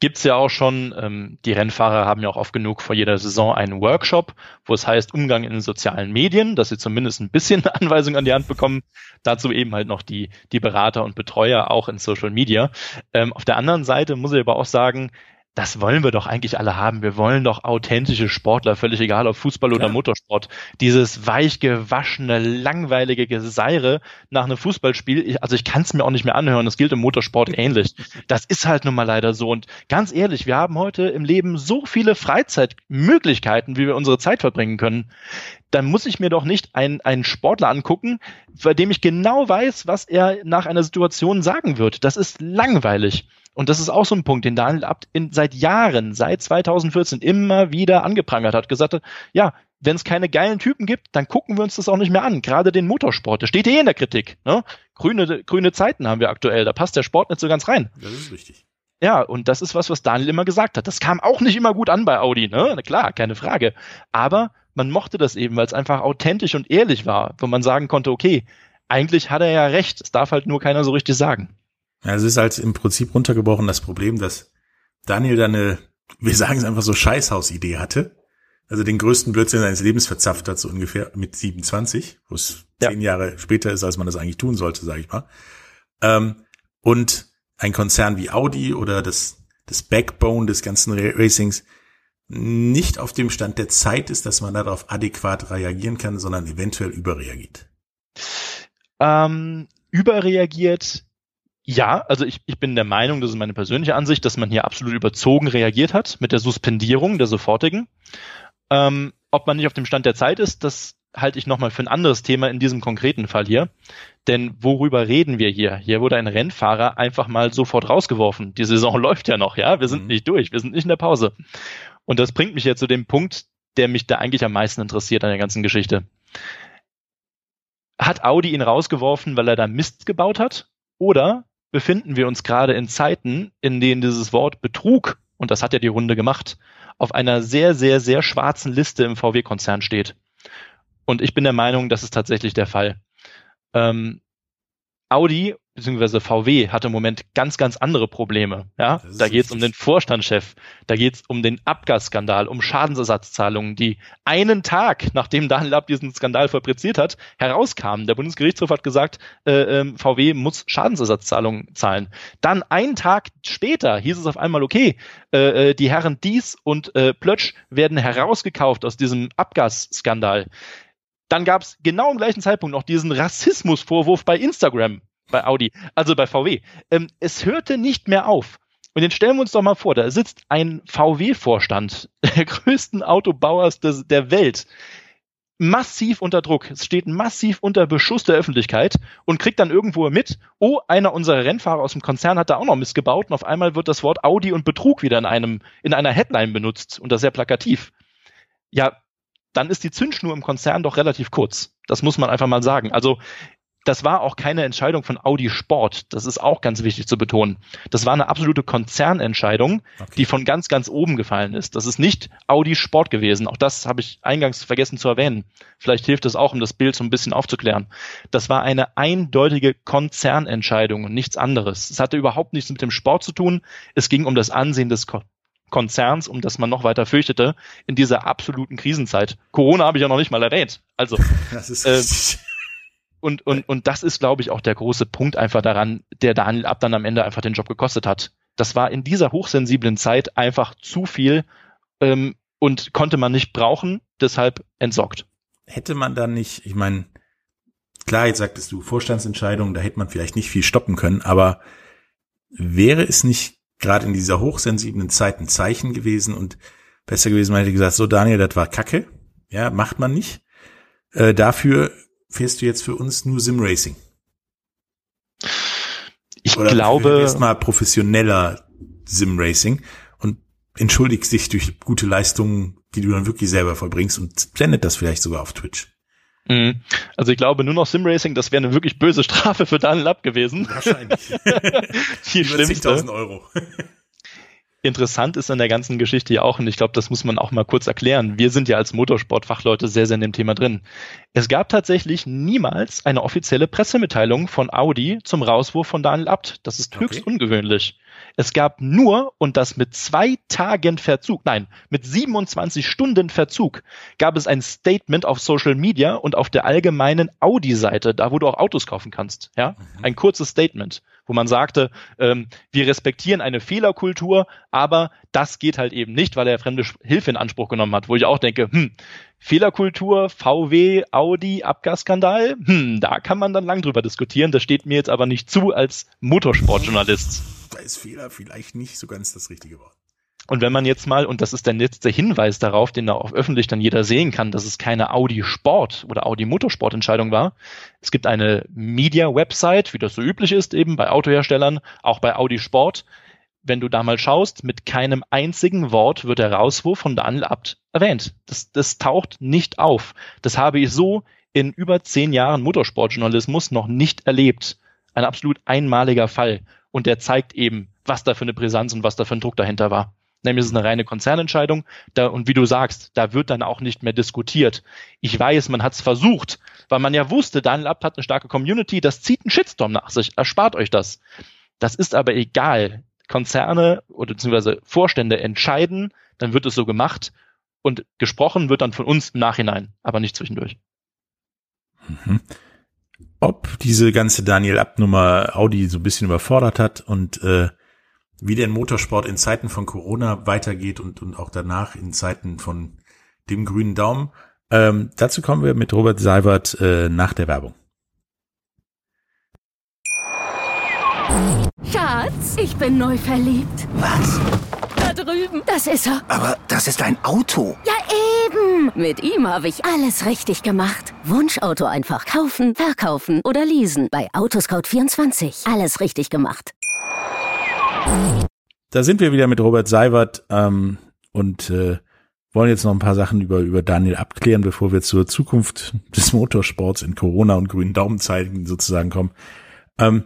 Gibt's ja auch schon. Ähm, die Rennfahrer haben ja auch oft genug vor jeder Saison einen Workshop, wo es heißt Umgang in den sozialen Medien, dass sie zumindest ein bisschen Anweisung an die Hand bekommen. Dazu eben halt noch die, die Berater und Betreuer auch in Social Media. Ähm, auf der anderen Seite muss ich aber auch sagen, das wollen wir doch eigentlich alle haben. Wir wollen doch authentische Sportler, völlig egal ob Fußball oder Motorsport. Dieses weich gewaschene, langweilige Geseire nach einem Fußballspiel, also ich kann es mir auch nicht mehr anhören, das gilt im Motorsport ähnlich. Das ist halt nun mal leider so. Und ganz ehrlich, wir haben heute im Leben so viele Freizeitmöglichkeiten, wie wir unsere Zeit verbringen können. Dann muss ich mir doch nicht einen, einen Sportler angucken, bei dem ich genau weiß, was er nach einer Situation sagen wird. Das ist langweilig. Und das ist auch so ein Punkt, den Daniel Abt in, seit Jahren, seit 2014 immer wieder angeprangert hat, gesagt hat, ja, wenn es keine geilen Typen gibt, dann gucken wir uns das auch nicht mehr an. Gerade den Motorsport, der steht eh in der Kritik. Ne? Grüne, grüne Zeiten haben wir aktuell, da passt der Sport nicht so ganz rein. Das ist richtig. Ja, und das ist was, was Daniel immer gesagt hat. Das kam auch nicht immer gut an bei Audi, ne? Na klar, keine Frage. Aber man mochte das eben, weil es einfach authentisch und ehrlich war, wo man sagen konnte, okay, eigentlich hat er ja recht, es darf halt nur keiner so richtig sagen. Ja, es ist halt im Prinzip runtergebrochen das Problem, dass Daniel da eine, wir sagen es einfach so, Scheißhausidee hatte. Also den größten Blödsinn seines Lebens verzapft hat, so ungefähr mit 27, wo es ja. zehn Jahre später ist, als man das eigentlich tun sollte, sage ich mal. Ähm, und ein Konzern wie Audi oder das, das Backbone des ganzen Racings nicht auf dem Stand der Zeit ist, dass man darauf adäquat reagieren kann, sondern eventuell überreagiert. Ähm, überreagiert ja, also ich, ich bin der Meinung, das ist meine persönliche Ansicht, dass man hier absolut überzogen reagiert hat mit der Suspendierung der sofortigen. Ähm, ob man nicht auf dem Stand der Zeit ist, das halte ich nochmal für ein anderes Thema in diesem konkreten Fall hier. Denn worüber reden wir hier? Hier wurde ein Rennfahrer einfach mal sofort rausgeworfen. Die Saison läuft ja noch, ja. Wir sind mhm. nicht durch, wir sind nicht in der Pause. Und das bringt mich jetzt zu dem Punkt, der mich da eigentlich am meisten interessiert an der ganzen Geschichte. Hat Audi ihn rausgeworfen, weil er da Mist gebaut hat? Oder befinden wir uns gerade in Zeiten, in denen dieses Wort Betrug, und das hat ja die Runde gemacht, auf einer sehr, sehr, sehr schwarzen Liste im VW-Konzern steht. Und ich bin der Meinung, das ist tatsächlich der Fall. Ähm, Audi beziehungsweise VW hatte im Moment ganz, ganz andere Probleme. Ja, da geht es um den Vorstandschef, da geht es um den Abgasskandal, um Schadensersatzzahlungen, die einen Tag, nachdem Daniel Ab diesen Skandal fabriziert hat, herauskamen. Der Bundesgerichtshof hat gesagt, äh, äh, VW muss Schadensersatzzahlungen zahlen. Dann einen Tag später hieß es auf einmal, okay, äh, äh, die Herren Dies und äh, Plötsch werden herausgekauft aus diesem Abgasskandal. Dann gab es genau im gleichen Zeitpunkt noch diesen Rassismusvorwurf bei Instagram bei Audi, also bei VW. Ähm, es hörte nicht mehr auf. Und jetzt stellen wir uns doch mal vor, da sitzt ein VW-Vorstand der größten Autobauers des, der Welt, massiv unter Druck. Es steht massiv unter Beschuss der Öffentlichkeit und kriegt dann irgendwo mit, oh, einer unserer Rennfahrer aus dem Konzern hat da auch noch missgebaut und auf einmal wird das Wort Audi und Betrug wieder in einem, in einer Headline benutzt und das sehr plakativ. Ja, dann ist die Zündschnur im Konzern doch relativ kurz. Das muss man einfach mal sagen. Also das war auch keine Entscheidung von Audi Sport. Das ist auch ganz wichtig zu betonen. Das war eine absolute Konzernentscheidung, okay. die von ganz, ganz oben gefallen ist. Das ist nicht Audi Sport gewesen. Auch das habe ich eingangs vergessen zu erwähnen. Vielleicht hilft es auch, um das Bild so ein bisschen aufzuklären. Das war eine eindeutige Konzernentscheidung und nichts anderes. Es hatte überhaupt nichts mit dem Sport zu tun. Es ging um das Ansehen des Konzerns, um das man noch weiter fürchtete, in dieser absoluten Krisenzeit. Corona habe ich ja noch nicht mal erwähnt. Also, das ist äh, und, und, und das ist, glaube ich, auch der große Punkt einfach daran, der Daniel Ab dann am Ende einfach den Job gekostet hat. Das war in dieser hochsensiblen Zeit einfach zu viel ähm, und konnte man nicht brauchen, deshalb entsorgt. Hätte man dann nicht, ich meine, klar, jetzt sagtest du Vorstandsentscheidungen, da hätte man vielleicht nicht viel stoppen können, aber wäre es nicht gerade in dieser hochsensiblen Zeit ein Zeichen gewesen und besser gewesen, man hätte gesagt, so Daniel, das war Kacke, ja, macht man nicht. Äh, dafür fährst du jetzt für uns nur Simracing? Ich Oder glaube. Erstmal professioneller Simracing und entschuldigst dich durch gute Leistungen, die du dann wirklich selber vollbringst und sendet das vielleicht sogar auf Twitch. Mhm. Also ich glaube, nur noch Simracing, das wäre eine wirklich böse Strafe für Daniel Lapp gewesen. Wahrscheinlich. Die schlimmste. Euro. Interessant ist an der ganzen Geschichte ja auch, und ich glaube, das muss man auch mal kurz erklären. Wir sind ja als Motorsportfachleute sehr, sehr in dem Thema drin. Es gab tatsächlich niemals eine offizielle Pressemitteilung von Audi zum Rauswurf von Daniel Abt. Das ist höchst okay. ungewöhnlich. Es gab nur, und das mit zwei Tagen Verzug, nein, mit 27 Stunden Verzug, gab es ein Statement auf Social Media und auf der allgemeinen Audi-Seite, da wo du auch Autos kaufen kannst. Ja, mhm. ein kurzes Statement, wo man sagte, ähm, wir respektieren eine Fehlerkultur, aber das geht halt eben nicht, weil er fremde Hilfe in Anspruch genommen hat. Wo ich auch denke, hm, Fehlerkultur, VW, Audi, Abgasskandal, hm, da kann man dann lang drüber diskutieren. Das steht mir jetzt aber nicht zu als Motorsportjournalist. Da ist Fehler vielleicht nicht so ganz das richtige Wort. Und wenn man jetzt mal, und das ist der letzte Hinweis darauf, den da auch öffentlich dann jeder sehen kann, dass es keine Audi Sport oder Audi Motorsport Entscheidung war. Es gibt eine Media Website, wie das so üblich ist, eben bei Autoherstellern, auch bei Audi Sport. Wenn du da mal schaust, mit keinem einzigen Wort wird der Rauswurf von Daniel Abt erwähnt. Das, das taucht nicht auf. Das habe ich so in über zehn Jahren Motorsportjournalismus noch nicht erlebt. Ein absolut einmaliger Fall. Und der zeigt eben, was da für eine Brisanz und was da für ein Druck dahinter war. Nämlich es ist eine reine Konzernentscheidung. Da, und wie du sagst, da wird dann auch nicht mehr diskutiert. Ich weiß, man hat es versucht, weil man ja wusste, Daniel Abt hat eine starke Community, das zieht einen Shitstorm nach sich, erspart euch das. Das ist aber egal. Konzerne oder beziehungsweise Vorstände entscheiden, dann wird es so gemacht und gesprochen wird dann von uns im Nachhinein, aber nicht zwischendurch. Mhm. Ob diese ganze Daniel Abt-Nummer Audi so ein bisschen überfordert hat und äh, wie der Motorsport in Zeiten von Corona weitergeht und, und auch danach in Zeiten von dem grünen Daumen. Ähm, dazu kommen wir mit Robert Seibert äh, nach der Werbung. Schatz, ich bin neu verliebt. Was? Das ist er. Aber das ist ein Auto. Ja, eben. Mit ihm habe ich alles richtig gemacht. Wunschauto einfach kaufen, verkaufen oder leasen. Bei Autoscout24. Alles richtig gemacht. Da sind wir wieder mit Robert Seiwert ähm, und äh, wollen jetzt noch ein paar Sachen über, über Daniel abklären, bevor wir zur Zukunft des Motorsports in Corona und grünen Daumenzeiten sozusagen kommen. Ähm,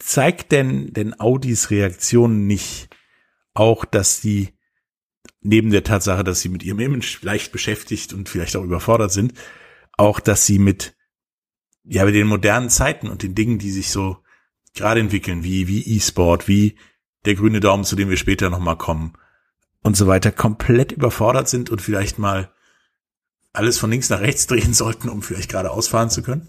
zeigt denn, denn Audis Reaktion nicht auch, dass sie neben der Tatsache, dass sie mit ihrem Image leicht beschäftigt und vielleicht auch überfordert sind, auch, dass sie mit, ja, mit den modernen Zeiten und den Dingen, die sich so gerade entwickeln, wie, wie E-Sport, wie der grüne Daumen, zu dem wir später nochmal kommen und so weiter, komplett überfordert sind und vielleicht mal alles von links nach rechts drehen sollten, um vielleicht gerade ausfahren zu können?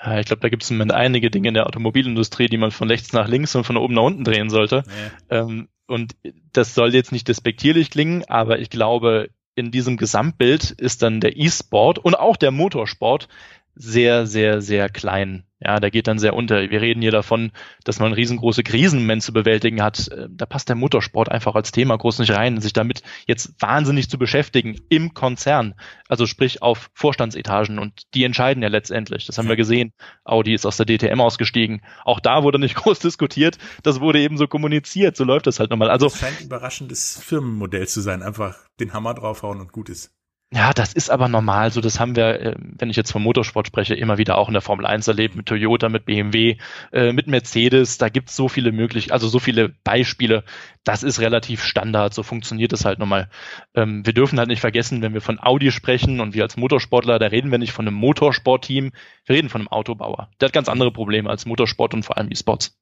Ich glaube, da gibt es einige Dinge in der Automobilindustrie, die man von rechts nach links und von oben nach unten drehen sollte. Ja. Ähm, und das soll jetzt nicht despektierlich klingen, aber ich glaube, in diesem Gesamtbild ist dann der E-Sport und auch der Motorsport sehr, sehr, sehr klein. Ja, der geht dann sehr unter. Wir reden hier davon, dass man riesengroße Krisen im Moment zu bewältigen hat. Äh, da passt der Motorsport einfach als Thema groß nicht rein, sich damit jetzt wahnsinnig zu beschäftigen im Konzern. Also sprich auf Vorstandsetagen und die entscheiden ja letztendlich. Das haben wir gesehen. Audi ist aus der DTM ausgestiegen. Auch da wurde nicht groß diskutiert. Das wurde eben so kommuniziert. So läuft das halt nochmal. Also. Das scheint ein überraschendes Firmenmodell zu sein. Einfach den Hammer draufhauen und gut ist. Ja, das ist aber normal so. Das haben wir, äh, wenn ich jetzt vom Motorsport spreche, immer wieder auch in der Formel 1 erlebt, mit Toyota, mit BMW, äh, mit Mercedes. Da gibt's so viele möglich, also so viele Beispiele. Das ist relativ Standard. So funktioniert es halt nochmal. Ähm, wir dürfen halt nicht vergessen, wenn wir von Audi sprechen und wir als Motorsportler, da reden wir nicht von einem Motorsportteam, wir reden von einem Autobauer. Der hat ganz andere Probleme als Motorsport und vor allem E-Sports.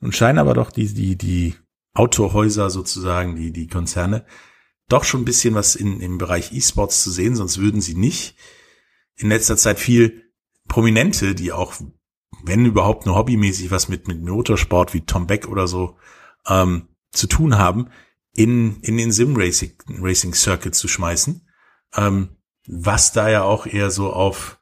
Nun scheinen aber doch die, die, die Autohäuser sozusagen, die, die Konzerne, doch schon ein bisschen was in, im Bereich E-Sports zu sehen, sonst würden sie nicht in letzter Zeit viel Prominente, die auch, wenn überhaupt nur hobbymäßig was mit, mit Motorsport wie Tom Beck oder so ähm, zu tun haben, in, in den Sim-Racing Racing Circuit zu schmeißen. Ähm, was da ja auch eher so auf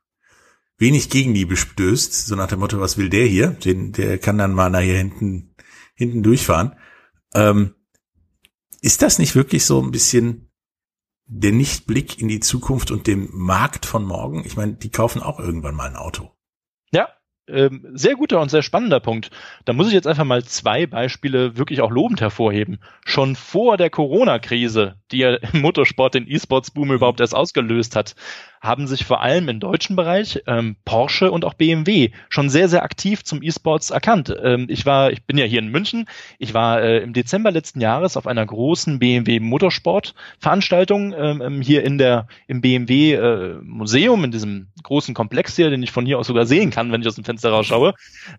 wenig Gegenliebe stößt, so nach dem Motto, was will der hier? Den, der kann dann mal nachher hinten, hinten durchfahren. Ähm, ist das nicht wirklich so ein bisschen der Nichtblick in die Zukunft und dem Markt von morgen? Ich meine, die kaufen auch irgendwann mal ein Auto. Ja, ähm, sehr guter und sehr spannender Punkt. Da muss ich jetzt einfach mal zwei Beispiele wirklich auch lobend hervorheben. Schon vor der Corona-Krise, die ja im Motorsport den E-Sports-Boom überhaupt erst ausgelöst hat, haben sich vor allem im deutschen Bereich ähm, Porsche und auch BMW schon sehr, sehr aktiv zum E-Sports erkannt. Ähm, ich war, ich bin ja hier in München, ich war äh, im Dezember letzten Jahres auf einer großen BMW Motorsport Veranstaltung ähm, ähm, hier in der im BMW äh, Museum, in diesem großen Komplex hier, den ich von hier aus sogar sehen kann, wenn ich aus dem Fenster rausschaue.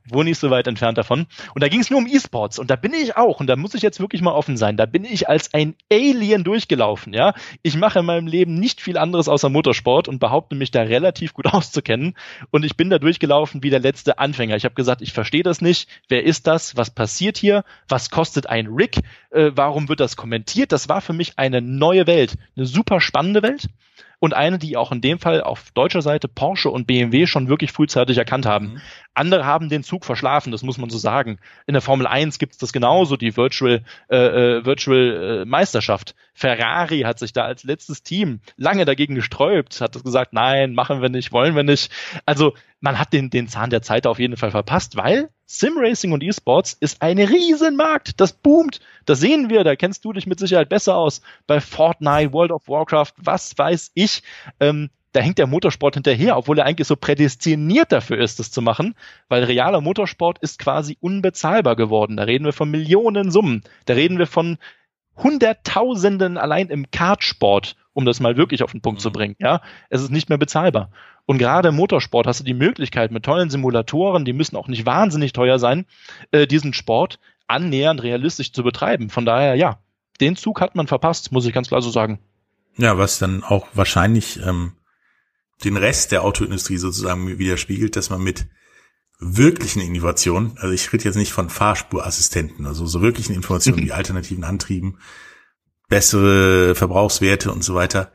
Wohne nicht so weit entfernt davon. Und da ging es nur um E-Sports. Und da bin ich auch, und da muss ich jetzt wirklich mal offen sein, da bin ich als ein Alien durchgelaufen, ja. Ich mache in meinem Leben nicht viel anderes außer Motorsport und behaupte mich da relativ gut auszukennen. Und ich bin da durchgelaufen wie der letzte Anfänger. Ich habe gesagt, ich verstehe das nicht. Wer ist das? Was passiert hier? Was kostet ein Rig? Äh, warum wird das kommentiert? Das war für mich eine neue Welt. Eine super spannende Welt und eine, die auch in dem Fall auf deutscher Seite Porsche und BMW schon wirklich frühzeitig erkannt haben. Mhm. Andere haben den Zug verschlafen, das muss man so sagen. In der Formel 1 gibt es das genauso, die Virtual, äh, äh, Virtual äh, Meisterschaft. Ferrari hat sich da als letztes Team lange dagegen gesträubt, hat gesagt, nein, machen wir nicht, wollen wir nicht. Also man hat den, den Zahn der Zeit auf jeden Fall verpasst, weil Simracing und E-Sports ist ein Riesenmarkt. Das boomt. Das sehen wir. Da kennst du dich mit Sicherheit besser aus. Bei Fortnite, World of Warcraft, was weiß ich. Ähm, da hängt der Motorsport hinterher, obwohl er eigentlich so prädestiniert dafür ist, das zu machen, weil realer Motorsport ist quasi unbezahlbar geworden. Da reden wir von Millionen Summen. Da reden wir von Hunderttausenden allein im Kartsport, um das mal wirklich auf den Punkt zu mhm. bringen. Ja, es ist nicht mehr bezahlbar. Und gerade im Motorsport hast du die Möglichkeit mit tollen Simulatoren, die müssen auch nicht wahnsinnig teuer sein, äh, diesen Sport annähernd realistisch zu betreiben. Von daher, ja, den Zug hat man verpasst, muss ich ganz klar so sagen. Ja, was dann auch wahrscheinlich ähm, den Rest der Autoindustrie sozusagen widerspiegelt, dass man mit wirklichen Innovationen, also ich rede jetzt nicht von Fahrspurassistenten, also so wirklichen Informationen wie alternativen Antrieben, bessere Verbrauchswerte und so weiter,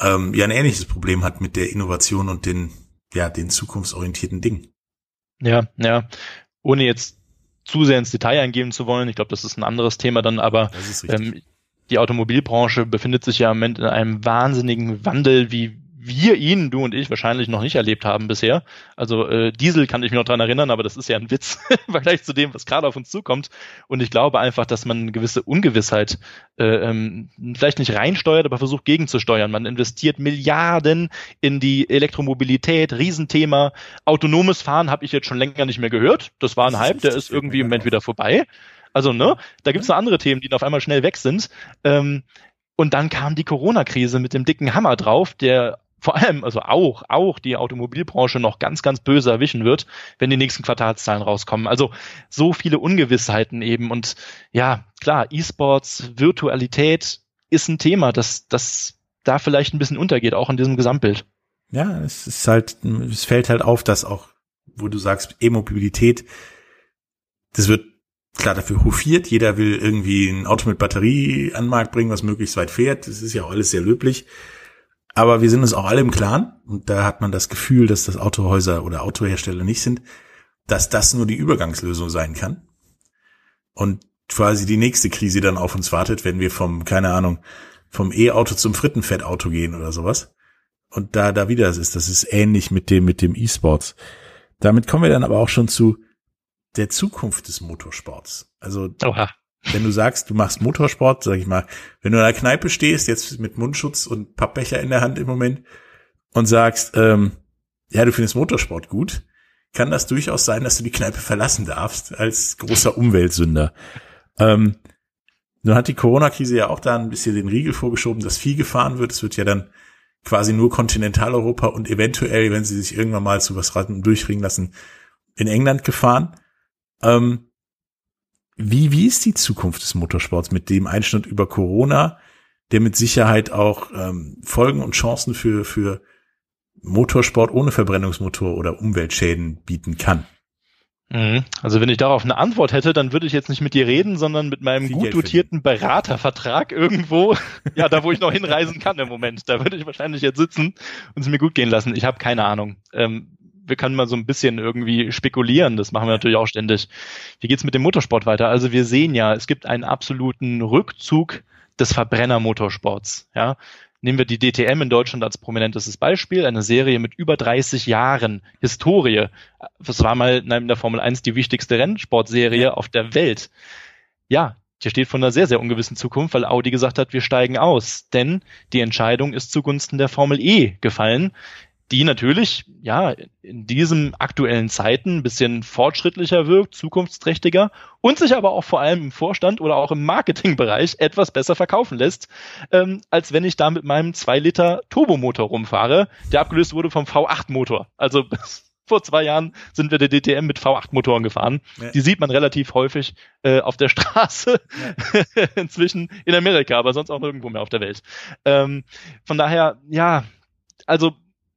ähm, ja ein ähnliches Problem hat mit der Innovation und den, ja, den zukunftsorientierten Dingen. Ja, ja. Ohne jetzt zu sehr ins Detail eingehen zu wollen, ich glaube, das ist ein anderes Thema dann, aber ähm, die Automobilbranche befindet sich ja im Moment in einem wahnsinnigen Wandel, wie wir ihn, du und ich, wahrscheinlich noch nicht erlebt haben bisher. Also äh, Diesel kann ich mich noch dran erinnern, aber das ist ja ein Witz im Vergleich zu dem, was gerade auf uns zukommt. Und ich glaube einfach, dass man eine gewisse Ungewissheit äh, ähm, vielleicht nicht reinsteuert, aber versucht gegenzusteuern. Man investiert Milliarden in die Elektromobilität, Riesenthema. Autonomes Fahren habe ich jetzt schon länger nicht mehr gehört. Das war ein Hype, der ist irgendwie im Moment wieder vorbei. Also, ne, da gibt's noch andere Themen, die auf einmal schnell weg sind. Ähm, und dann kam die Corona-Krise mit dem dicken Hammer drauf, der vor allem, also auch, auch die Automobilbranche noch ganz, ganz böse erwischen wird, wenn die nächsten Quartalszahlen rauskommen. Also so viele Ungewissheiten eben. Und ja, klar, E-Sports, Virtualität ist ein Thema, das, das da vielleicht ein bisschen untergeht, auch in diesem Gesamtbild. Ja, es ist halt, es fällt halt auf, dass auch, wo du sagst, E-Mobilität, das wird klar dafür hofiert. Jeder will irgendwie ein Auto mit Batterie an den Markt bringen, was möglichst weit fährt. Das ist ja auch alles sehr löblich. Aber wir sind uns auch alle im Klaren, und da hat man das Gefühl, dass das Autohäuser oder Autohersteller nicht sind, dass das nur die Übergangslösung sein kann. Und quasi die nächste Krise dann auf uns wartet, wenn wir vom, keine Ahnung, vom E-Auto zum Frittenfettauto gehen oder sowas. Und da, da wieder ist, das ist ähnlich mit dem, mit dem E-Sports. Damit kommen wir dann aber auch schon zu der Zukunft des Motorsports. Also, Oha wenn du sagst, du machst Motorsport, sag ich mal, wenn du in der Kneipe stehst, jetzt mit Mundschutz und Pappbecher in der Hand im Moment und sagst, ähm, ja, du findest Motorsport gut, kann das durchaus sein, dass du die Kneipe verlassen darfst als großer Umweltsünder. Ähm, nun hat die Corona-Krise ja auch da ein bisschen den Riegel vorgeschoben, dass viel gefahren wird. Es wird ja dann quasi nur Kontinentaleuropa und eventuell, wenn sie sich irgendwann mal zu was durchringen lassen, in England gefahren. Ähm, wie, wie ist die Zukunft des Motorsports mit dem Einschnitt über Corona, der mit Sicherheit auch ähm, Folgen und Chancen für, für Motorsport ohne Verbrennungsmotor oder Umweltschäden bieten kann? Mhm. Also wenn ich darauf eine Antwort hätte, dann würde ich jetzt nicht mit dir reden, sondern mit meinem Viel gut dotierten Beratervertrag irgendwo, ja, da wo ich noch hinreisen kann im Moment. Da würde ich wahrscheinlich jetzt sitzen und es mir gut gehen lassen. Ich habe keine Ahnung. Ähm, wir können mal so ein bisschen irgendwie spekulieren. Das machen wir natürlich auch ständig. Wie geht's mit dem Motorsport weiter? Also wir sehen ja, es gibt einen absoluten Rückzug des Verbrennermotorsports. Ja, nehmen wir die DTM in Deutschland als prominentestes Beispiel, eine Serie mit über 30 Jahren Historie. Das war mal in der Formel 1 die wichtigste Rennsportserie auf der Welt. Ja, die steht vor einer sehr, sehr ungewissen Zukunft, weil Audi gesagt hat, wir steigen aus. Denn die Entscheidung ist zugunsten der Formel E gefallen die natürlich, ja, in diesen aktuellen Zeiten ein bisschen fortschrittlicher wirkt, zukunftsträchtiger und sich aber auch vor allem im Vorstand oder auch im Marketingbereich etwas besser verkaufen lässt, ähm, als wenn ich da mit meinem 2 Liter Turbomotor rumfahre, der abgelöst wurde vom V8-Motor. Also vor zwei Jahren sind wir der DTM mit V8-Motoren gefahren. Ja. Die sieht man relativ häufig äh, auf der Straße ja. inzwischen in Amerika, aber sonst auch nirgendwo mehr auf der Welt. Ähm, von daher, ja, also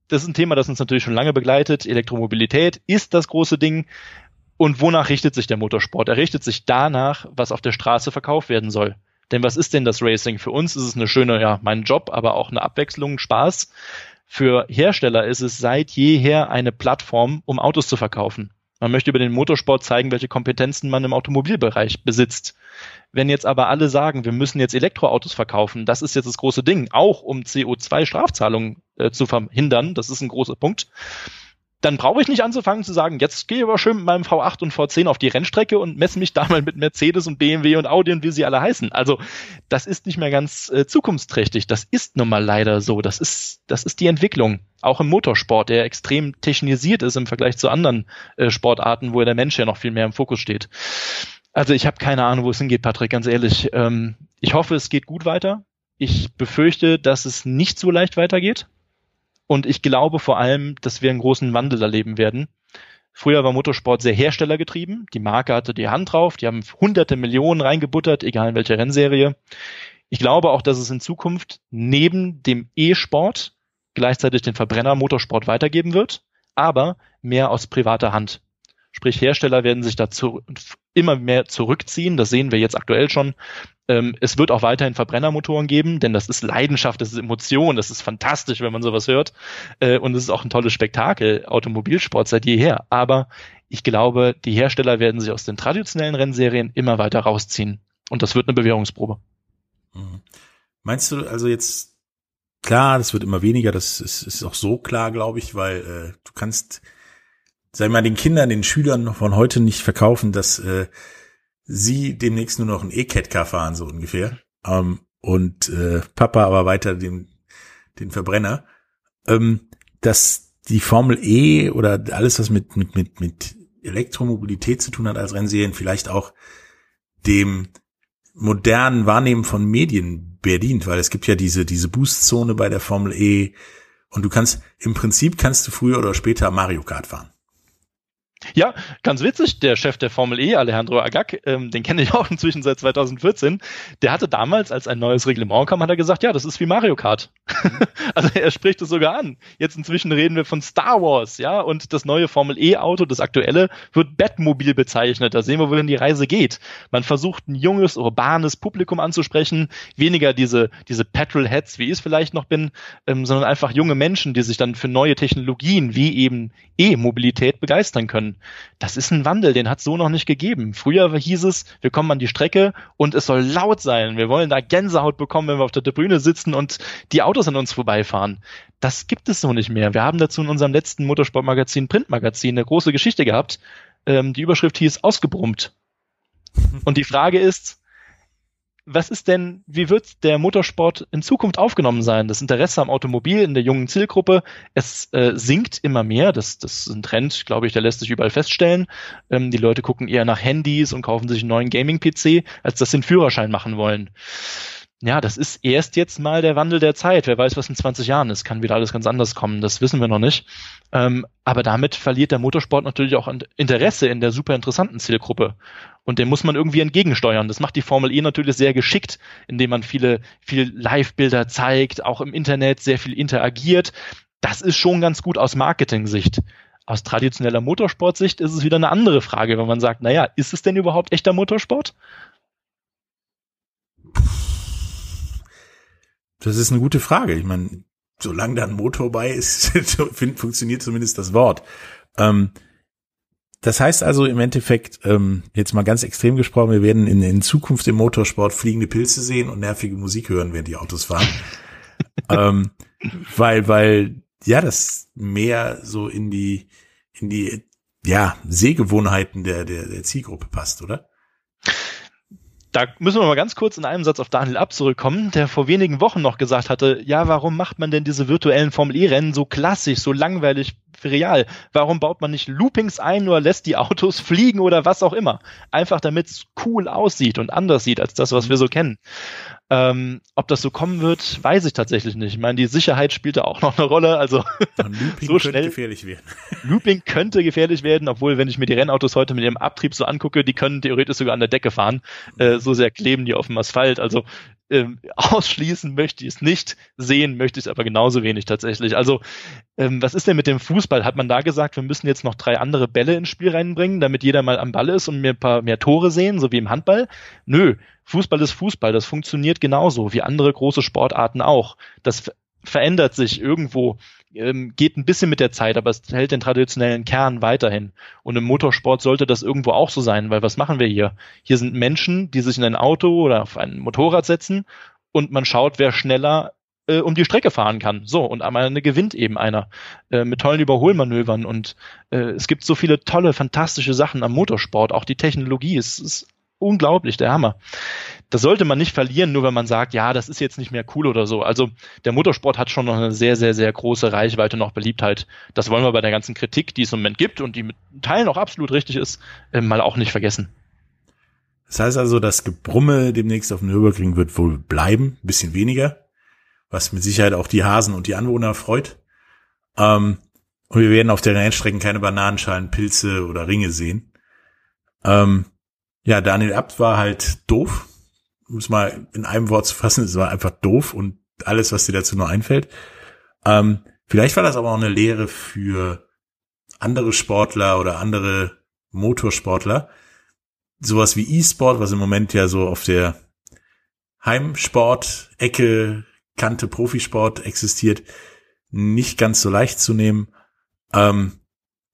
das ist ein Thema, das uns natürlich schon lange begleitet. Elektromobilität ist das große Ding. Und wonach richtet sich der Motorsport? Er richtet sich danach, was auf der Straße verkauft werden soll. Denn was ist denn das Racing? Für uns ist es eine schöne, ja, mein Job, aber auch eine Abwechslung, Spaß. Für Hersteller ist es seit jeher eine Plattform, um Autos zu verkaufen. Man möchte über den Motorsport zeigen, welche Kompetenzen man im Automobilbereich besitzt. Wenn jetzt aber alle sagen, wir müssen jetzt Elektroautos verkaufen, das ist jetzt das große Ding, auch um CO2-Strafzahlungen äh, zu verhindern, das ist ein großer Punkt, dann brauche ich nicht anzufangen zu sagen, jetzt gehe ich aber schön mit meinem V8 und V10 auf die Rennstrecke und messe mich da mal mit Mercedes und BMW und Audi und wie sie alle heißen. Also das ist nicht mehr ganz äh, zukunftsträchtig. Das ist nun mal leider so. Das ist, das ist die Entwicklung. Auch im Motorsport, der extrem technisiert ist im Vergleich zu anderen äh, Sportarten, wo der Mensch ja noch viel mehr im Fokus steht. Also ich habe keine Ahnung, wo es hingeht, Patrick, ganz ehrlich. Ähm, ich hoffe, es geht gut weiter. Ich befürchte, dass es nicht so leicht weitergeht. Und ich glaube vor allem, dass wir einen großen Wandel erleben werden. Früher war Motorsport sehr herstellergetrieben. Die Marke hatte die Hand drauf. Die haben hunderte Millionen reingebuttert, egal in welcher Rennserie. Ich glaube auch, dass es in Zukunft neben dem E-Sport gleichzeitig den Verbrenner Motorsport weitergeben wird, aber mehr aus privater Hand. Sprich, Hersteller werden sich dazu immer mehr zurückziehen. Das sehen wir jetzt aktuell schon. Ähm, es wird auch weiterhin Verbrennermotoren geben, denn das ist Leidenschaft, das ist Emotion, das ist fantastisch, wenn man sowas hört. Äh, und es ist auch ein tolles Spektakel, Automobilsport seit jeher. Aber ich glaube, die Hersteller werden sich aus den traditionellen Rennserien immer weiter rausziehen. Und das wird eine Bewährungsprobe. Mhm. Meinst du also jetzt, klar, das wird immer weniger, das ist, ist auch so klar, glaube ich, weil äh, du kannst sag mal, den Kindern, den Schülern von heute nicht verkaufen, dass äh, sie demnächst nur noch ein E-Cat-Car fahren, so ungefähr. Ähm, und äh, Papa aber weiter den, den Verbrenner. Ähm, dass die Formel E oder alles, was mit, mit, mit, mit Elektromobilität zu tun hat als Rennserien, vielleicht auch dem modernen Wahrnehmen von Medien bedient, weil es gibt ja diese, diese Boostzone bei der Formel E und du kannst, im Prinzip kannst du früher oder später Mario Kart fahren. Ja, ganz witzig, der Chef der Formel E, Alejandro Agag, ähm, den kenne ich auch inzwischen seit 2014, der hatte damals, als ein neues Reglement kam, hat er gesagt, ja, das ist wie Mario Kart. also er spricht es sogar an. Jetzt inzwischen reden wir von Star Wars, ja, und das neue Formel E-Auto, das aktuelle, wird Batmobil bezeichnet. Da sehen wir, wohin die Reise geht. Man versucht, ein junges, urbanes Publikum anzusprechen, weniger diese, diese Petrolheads, wie ich es vielleicht noch bin, ähm, sondern einfach junge Menschen, die sich dann für neue Technologien wie eben E-Mobilität begeistern können. Das ist ein Wandel, den hat es so noch nicht gegeben. Früher hieß es, wir kommen an die Strecke und es soll laut sein. Wir wollen da Gänsehaut bekommen, wenn wir auf der Tribüne sitzen und die Autos an uns vorbeifahren. Das gibt es so nicht mehr. Wir haben dazu in unserem letzten Motorsportmagazin, Printmagazin, eine große Geschichte gehabt. Ähm, die Überschrift hieß Ausgebrummt. Und die Frage ist, was ist denn, wie wird der Motorsport in Zukunft aufgenommen sein? Das Interesse am Automobil in der jungen Zielgruppe, es äh, sinkt immer mehr. Das, das ist ein Trend, glaube ich, der lässt sich überall feststellen. Ähm, die Leute gucken eher nach Handys und kaufen sich einen neuen Gaming-PC, als dass sie einen Führerschein machen wollen ja, das ist erst jetzt mal der Wandel der Zeit. Wer weiß, was in 20 Jahren ist. Kann wieder alles ganz anders kommen. Das wissen wir noch nicht. Ähm, aber damit verliert der Motorsport natürlich auch Interesse in der super interessanten Zielgruppe. Und dem muss man irgendwie entgegensteuern. Das macht die Formel E natürlich sehr geschickt, indem man viele, viel Live-Bilder zeigt, auch im Internet sehr viel interagiert. Das ist schon ganz gut aus Marketing-Sicht. Aus traditioneller Motorsportsicht ist es wieder eine andere Frage, wenn man sagt, naja, ist es denn überhaupt echter Motorsport? Das ist eine gute Frage. Ich meine, solange da ein Motor bei ist, funktioniert zumindest das Wort. Ähm, das heißt also im Endeffekt, ähm, jetzt mal ganz extrem gesprochen, wir werden in, in Zukunft im Motorsport fliegende Pilze sehen und nervige Musik hören, während die Autos fahren. ähm, weil, weil, ja, das mehr so in die, in die, ja, Sehgewohnheiten der, der, der Zielgruppe passt, oder? Da müssen wir mal ganz kurz in einem Satz auf Daniel Abt zurückkommen, der vor wenigen Wochen noch gesagt hatte, ja, warum macht man denn diese virtuellen Formel-E-Rennen so klassisch, so langweilig, real? Warum baut man nicht Loopings ein oder lässt die Autos fliegen oder was auch immer? Einfach damit es cool aussieht und anders sieht als das, was wir so kennen. Ähm, ob das so kommen wird, weiß ich tatsächlich nicht. Ich meine, die Sicherheit spielt da auch noch eine Rolle. Also Looping so schnell könnte gefährlich werden. Looping könnte gefährlich werden, obwohl, wenn ich mir die Rennautos heute mit ihrem Abtrieb so angucke, die können theoretisch sogar an der Decke fahren. Äh, so sehr kleben die auf dem Asphalt. Also ähm, ausschließen möchte ich es nicht, sehen möchte ich es aber genauso wenig tatsächlich. Also ähm, was ist denn mit dem Fußball? Hat man da gesagt, wir müssen jetzt noch drei andere Bälle ins Spiel reinbringen, damit jeder mal am Ball ist und mir ein paar mehr Tore sehen, so wie im Handball? Nö, Fußball ist Fußball, das funktioniert genauso wie andere große Sportarten auch. Das verändert sich irgendwo, ähm, geht ein bisschen mit der Zeit, aber es hält den traditionellen Kern weiterhin. Und im Motorsport sollte das irgendwo auch so sein, weil was machen wir hier? Hier sind Menschen, die sich in ein Auto oder auf ein Motorrad setzen und man schaut, wer schneller äh, um die Strecke fahren kann. So, und am Ende gewinnt eben einer äh, mit tollen Überholmanövern. Und äh, es gibt so viele tolle, fantastische Sachen am Motorsport. Auch die Technologie ist, ist unglaublich, der Hammer. Das sollte man nicht verlieren, nur wenn man sagt, ja, das ist jetzt nicht mehr cool oder so. Also der Motorsport hat schon noch eine sehr, sehr, sehr große Reichweite, noch Beliebtheit. Das wollen wir bei der ganzen Kritik, die es im Moment gibt und die mit Teilen auch absolut richtig ist, äh, mal auch nicht vergessen. Das heißt also, das Gebrumme demnächst auf dem Nürburgring wird wohl bleiben, bisschen weniger, was mit Sicherheit auch die Hasen und die Anwohner freut. Ähm, und wir werden auf den Rennstrecken keine Bananenschalen, Pilze oder Ringe sehen. Ähm, ja, Daniel Abt war halt doof. Um es mal in einem Wort zu fassen, es war einfach doof und alles, was dir dazu nur einfällt. Ähm, vielleicht war das aber auch eine Lehre für andere Sportler oder andere Motorsportler. Sowas wie E-Sport, was im Moment ja so auf der Heimsport-Ecke, Kante Profisport existiert, nicht ganz so leicht zu nehmen. Ähm,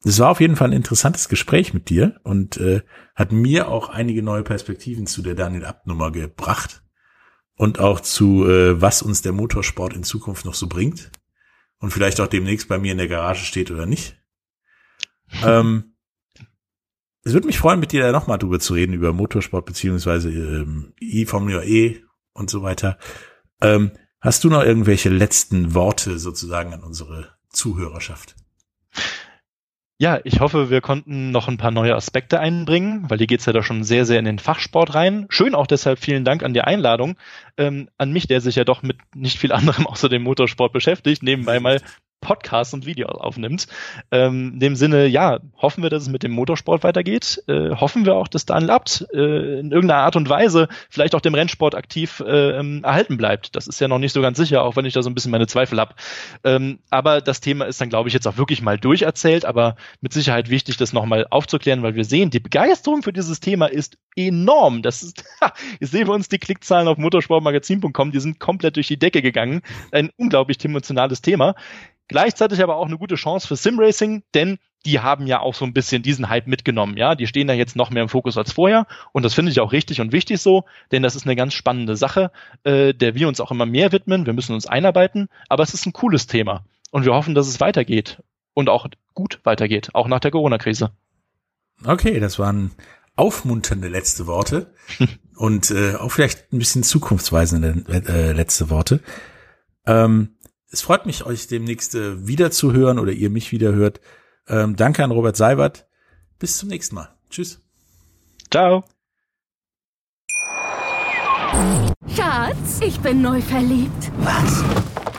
es war auf jeden Fall ein interessantes Gespräch mit dir und äh, hat mir auch einige neue Perspektiven zu der Daniel Abt Nummer gebracht und auch zu äh, was uns der Motorsport in Zukunft noch so bringt und vielleicht auch demnächst bei mir in der Garage steht oder nicht. ähm, es würde mich freuen, mit dir da nochmal drüber zu reden, über Motorsport beziehungsweise ähm, E-Formula E und so weiter. Ähm, hast du noch irgendwelche letzten Worte sozusagen an unsere Zuhörerschaft? Ja, ich hoffe, wir konnten noch ein paar neue Aspekte einbringen, weil hier geht's ja da schon sehr, sehr in den Fachsport rein. Schön auch deshalb vielen Dank an die Einladung, ähm, an mich, der sich ja doch mit nicht viel anderem außer dem Motorsport beschäftigt, nebenbei mal Podcasts und Videos aufnimmt. Ähm, in dem Sinne, ja, hoffen wir, dass es mit dem Motorsport weitergeht. Äh, hoffen wir auch, dass Daniel Abt äh, in irgendeiner Art und Weise vielleicht auch dem Rennsport aktiv äh, ähm, erhalten bleibt. Das ist ja noch nicht so ganz sicher, auch wenn ich da so ein bisschen meine Zweifel habe. Ähm, aber das Thema ist dann, glaube ich, jetzt auch wirklich mal durcherzählt, aber mit Sicherheit wichtig, das nochmal aufzuklären, weil wir sehen, die Begeisterung für dieses Thema ist enorm. Das ist, jetzt sehen wir uns die Klickzahlen auf motorsportmagazin.com, die sind komplett durch die Decke gegangen. Ein unglaublich emotionales Thema. Gleichzeitig aber auch eine gute Chance für Simracing, denn die haben ja auch so ein bisschen diesen Hype mitgenommen, ja. Die stehen da jetzt noch mehr im Fokus als vorher und das finde ich auch richtig und wichtig so, denn das ist eine ganz spannende Sache, äh, der wir uns auch immer mehr widmen. Wir müssen uns einarbeiten, aber es ist ein cooles Thema und wir hoffen, dass es weitergeht und auch gut weitergeht, auch nach der Corona-Krise. Okay, das waren aufmunternde letzte Worte und äh, auch vielleicht ein bisschen zukunftsweisende äh, letzte Worte. Ähm, es freut mich, euch demnächst äh, wieder zu hören oder ihr mich wieder hört. Ähm, danke an Robert Seibert. Bis zum nächsten Mal. Tschüss. Ciao. Schatz, ich bin neu verliebt. Was?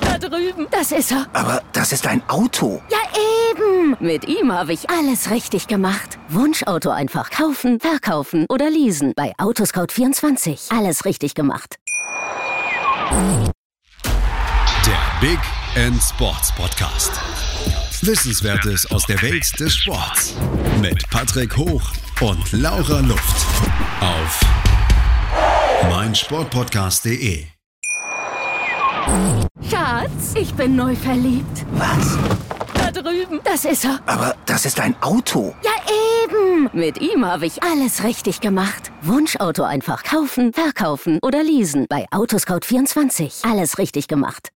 Da drüben. Das ist er. Aber das ist ein Auto. Ja, eben. Mit ihm habe ich alles richtig gemacht. Wunschauto einfach kaufen, verkaufen oder leasen. Bei Autoscout24. Alles richtig gemacht. Big End Sports Podcast. Wissenswertes aus der Welt des Sports. Mit Patrick Hoch und Laura Luft. Auf meinsportpodcast.de. Schatz, ich bin neu verliebt. Was? Da drüben. Das ist er. Aber das ist ein Auto. Ja, eben. Mit ihm habe ich alles richtig gemacht. Wunschauto einfach kaufen, verkaufen oder leasen. Bei Autoscout24. Alles richtig gemacht.